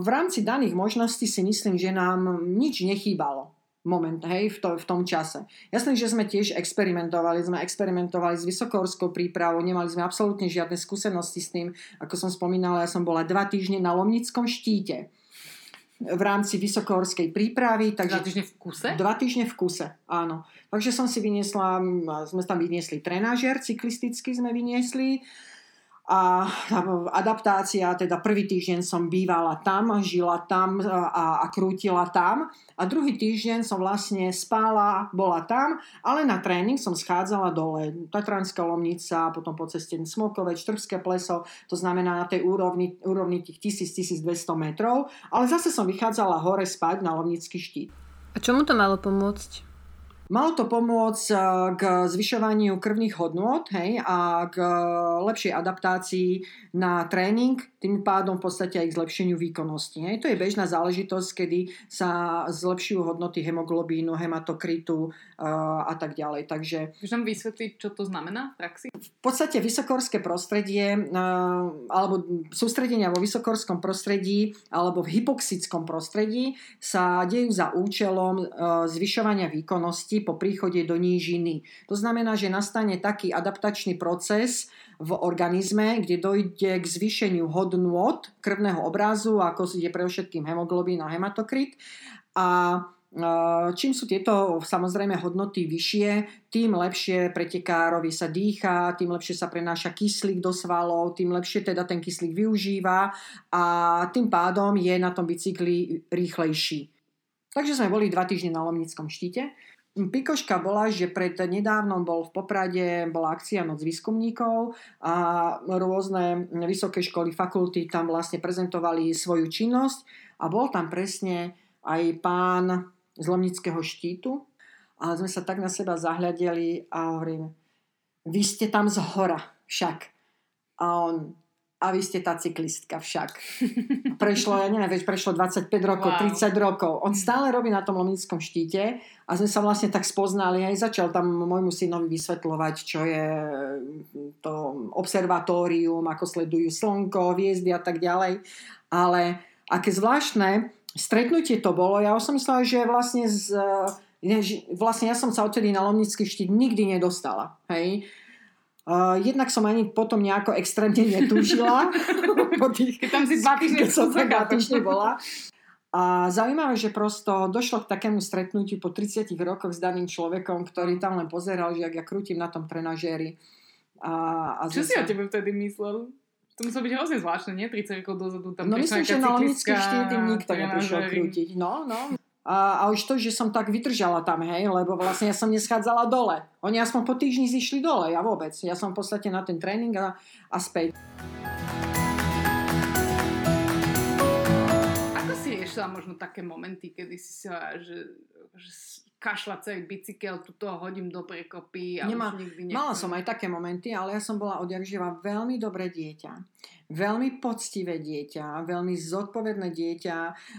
v rámci daných možností si myslím, že nám nič nechýbalo moment, hej, v, to, v tom čase. Jasné, že sme tiež experimentovali, sme experimentovali s vysokohorskou prípravou, nemali sme absolútne žiadne skúsenosti s tým, ako som spomínala, ja som bola dva týždne na Lomnickom štíte v rámci vysokohorskej prípravy. Takže dva týždne v kuse? Dva týždne v kuse, áno. Takže som si vyniesla, sme tam vyniesli trenážer, cyklisticky sme vyniesli, a adaptácia, teda prvý týždeň som bývala tam, žila tam a, a krútila tam a druhý týždeň som vlastne spála, bola tam, ale na tréning som schádzala dole, Tatranská Lomnica, potom po ceste Smokové, Štrbské pleso, to znamená na tej úrovni, úrovni tých 1000-1200 metrov, ale zase som vychádzala hore spať na Lomnický štít. A čomu to malo pomôcť? Malo to pomôcť eh, k zvyšovaniu krvných hodnôt hej, a k lepšej adaptácii na tréning, tým pádom v podstate aj k zlepšeniu výkonnosti. Hej. To je bežná záležitosť, kedy sa zlepšujú hodnoty hemoglobínu, hematokritu uh, a tak ďalej. Takže... Môžem nám vysvetliť, čo to znamená v praxi? V podstate vysokorské prostredie alebo sústredenia vo vysokorskom prostredí alebo v hypoxickom prostredí sa dejú za účelom zvyšovania výkonnosti po príchode do nížiny. To znamená, že nastane taký adaptačný proces v organizme, kde dojde k zvýšeniu hodnôt krvného obrazu, ako je pre všetkým hemoglobín a hematokrit. A e, Čím sú tieto samozrejme hodnoty vyššie, tým lepšie pretekárovi sa dýcha, tým lepšie sa prenáša kyslík do svalov, tým lepšie teda ten kyslík využíva a tým pádom je na tom bicykli rýchlejší. Takže sme boli dva týždne na Lomnickom štíte Pikoška bola, že pred nedávnom bol v Poprade, bola akcia Noc výskumníkov a rôzne vysoké školy, fakulty tam vlastne prezentovali svoju činnosť a bol tam presne aj pán z Lomnického štítu a sme sa tak na seba zahľadeli a hovorím, vy ste tam z hora však. A on, a vy ste tá cyklistka však. Prešlo, ja neviem, veď prešlo 25 rokov, Wow. 30 rokov. On stále robí na tom Lomnickom štíte a sme sa vlastne tak spoznali. Aj začal tam môjmu synovi vysvetľovať, čo je to observatórium, ako sledujú slnko, hviezdy a tak ďalej. Ale aké zvláštne stretnutie to bolo. Ja som myslela, že vlastne z, že vlastne ja som sa odtedy na Lomnický štít nikdy nedostala. Hej. Uh, jednak som ani potom nejako extrémne netúžila. (laughs) po tých, Keď tam si dva týždne som tam dva týždne bola. A zaujímavé, že prosto došlo k takému stretnutiu po 30 rokoch s daným človekom, ktorý tam len pozeral, že ak ja krútim na tom trenažéri. A, a Čo sme si o tebe vtedy myslel? To muselo byť hrozne zvláštne, nie? 30 rokov dozadu tam No myslím, že na štít im nikto neprišiel krútiť. No, no. A, a už to, že som tak vydržala tam, hej, lebo vlastne ja som neschádzala dole. Oni aspoň po týždni zišli dole, ja vôbec. Ja som v podstate na ten tréning a, a späť. Ako si riešila možno také momenty, kedy si sa, že, že kašľa celý bicykel, tuto hodím do prekopy a Nemá- už nikdy Mala som aj také momenty, ale ja som bola odjak živa veľmi dobré dieťa. Veľmi poctivé dieťa, veľmi zodpovedné dieťa.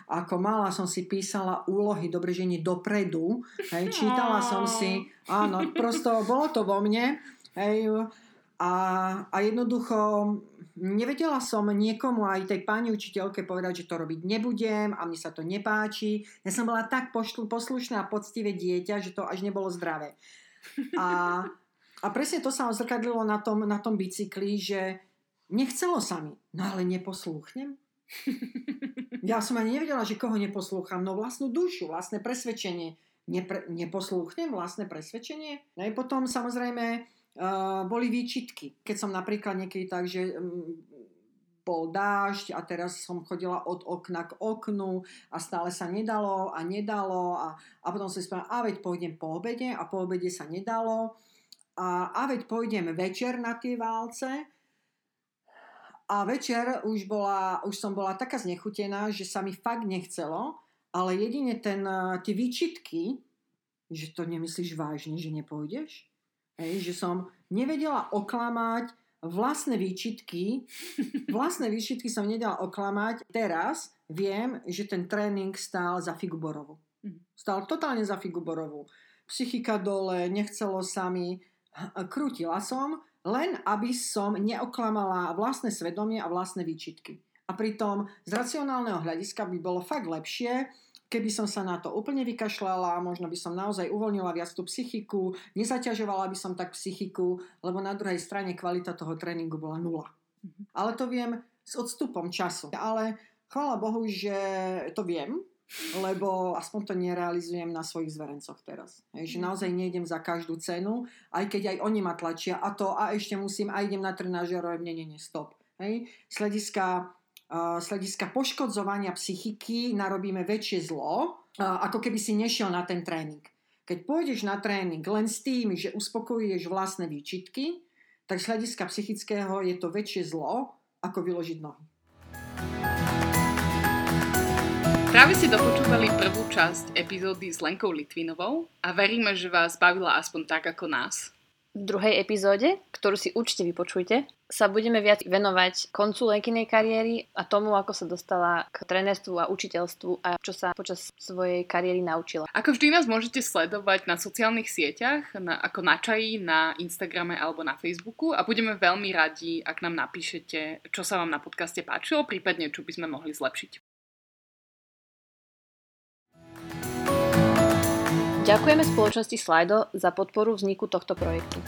Ako mala som si písala úlohy, dobre, že nie dopredu. Hej, čítala som si, áno, prosto bolo to vo mne. Hej, a, a jednoducho nevedela som niekomu aj tej pani učiteľke povedať, že to robiť nebudem a mne sa to nepáči. Ja som bola tak poslušná a poctivé dieťa, že to až nebolo zdravé. A, a presne to sa zrkadlilo na tom, na tom bicykli, že nechcelo sa mi, no ale neposlúchnem. Ja som ani nevedela, že koho neposlúcham, no vlastnú dušu, vlastné presvedčenie. Nepre, neposlúchnem vlastné presvedčenie? No a potom samozrejme boli výčitky. Keď som napríklad niekedy tak, že um, bol dážď a teraz som chodila od okna k oknu a stále sa nedalo a nedalo a, a potom som si povedala, a veď pôjdem po obede a po obede sa nedalo a, a veď pôjdem večer na tie válce a večer už, bola, už som bola taká znechutená, že sa mi fakt nechcelo, ale jedine ten, eh, tie výčitky, že to nemyslíš vážne, že nepôjdeš, Hej, že som nevedela oklamať vlastné výčitky, (laughs) vlastné výčitky som nedala oklamať. Teraz viem, že ten tréning stál za Figuborovu. Mhm. Stál totálne za Figuborovu. Psychika dole, nechcelo sa mi, krútila som, len aby som neoklamala vlastné svedomie a vlastné výčitky. A pritom z racionálneho hľadiska by bolo fakt lepšie, keby som sa na to úplne vykašľala, možno by som naozaj uvoľnila viac tú psychiku, nezaťažovala by som tak psychiku, lebo na druhej strane kvalita toho tréningu bola nula. Mhm. Ale to viem s odstupom času. Ale chvála Bohu, že to viem, lebo aspoň to nerealizujem na svojich zverencoch teraz. Hej, že Mhm. naozaj nejdem za každú cenu, aj keď aj oni ma tlačia a to a ešte musím a idem na trenážer a nie, nie, nie, stop. Hej. Z hľadiska z hľadiska poškodzovania psychiky narobíme väčšie zlo, uh, ako keby si nešiel na ten tréning. Keď pôjdeš na tréning len s tým, že uspokojuješ vlastné výčitky, tak z hľadiska psychického je to väčšie zlo, ako vyložiť nohy. Práve ste dopočúvali prvú časť epizódy s Lenkou Litvinovou a veríme, že vás bavila aspoň tak ako nás. V druhej epizóde, ktorú si určite vypočujte, sa budeme viac venovať koncu Lenkinej kariéry a tomu, ako sa dostala k trenerstvu a učiteľstvu a čo sa počas svojej kariéry naučila. Ako vždy nás môžete sledovať na sociálnych sieťach, na, ako na čaji, na Instagrame alebo na Facebooku a budeme veľmi radi, ak nám napíšete, čo sa vám na podcaste páčilo, prípadne čo by sme mohli zlepšiť. Ďakujeme spoločnosti Slido za podporu vzniku tohto projektu.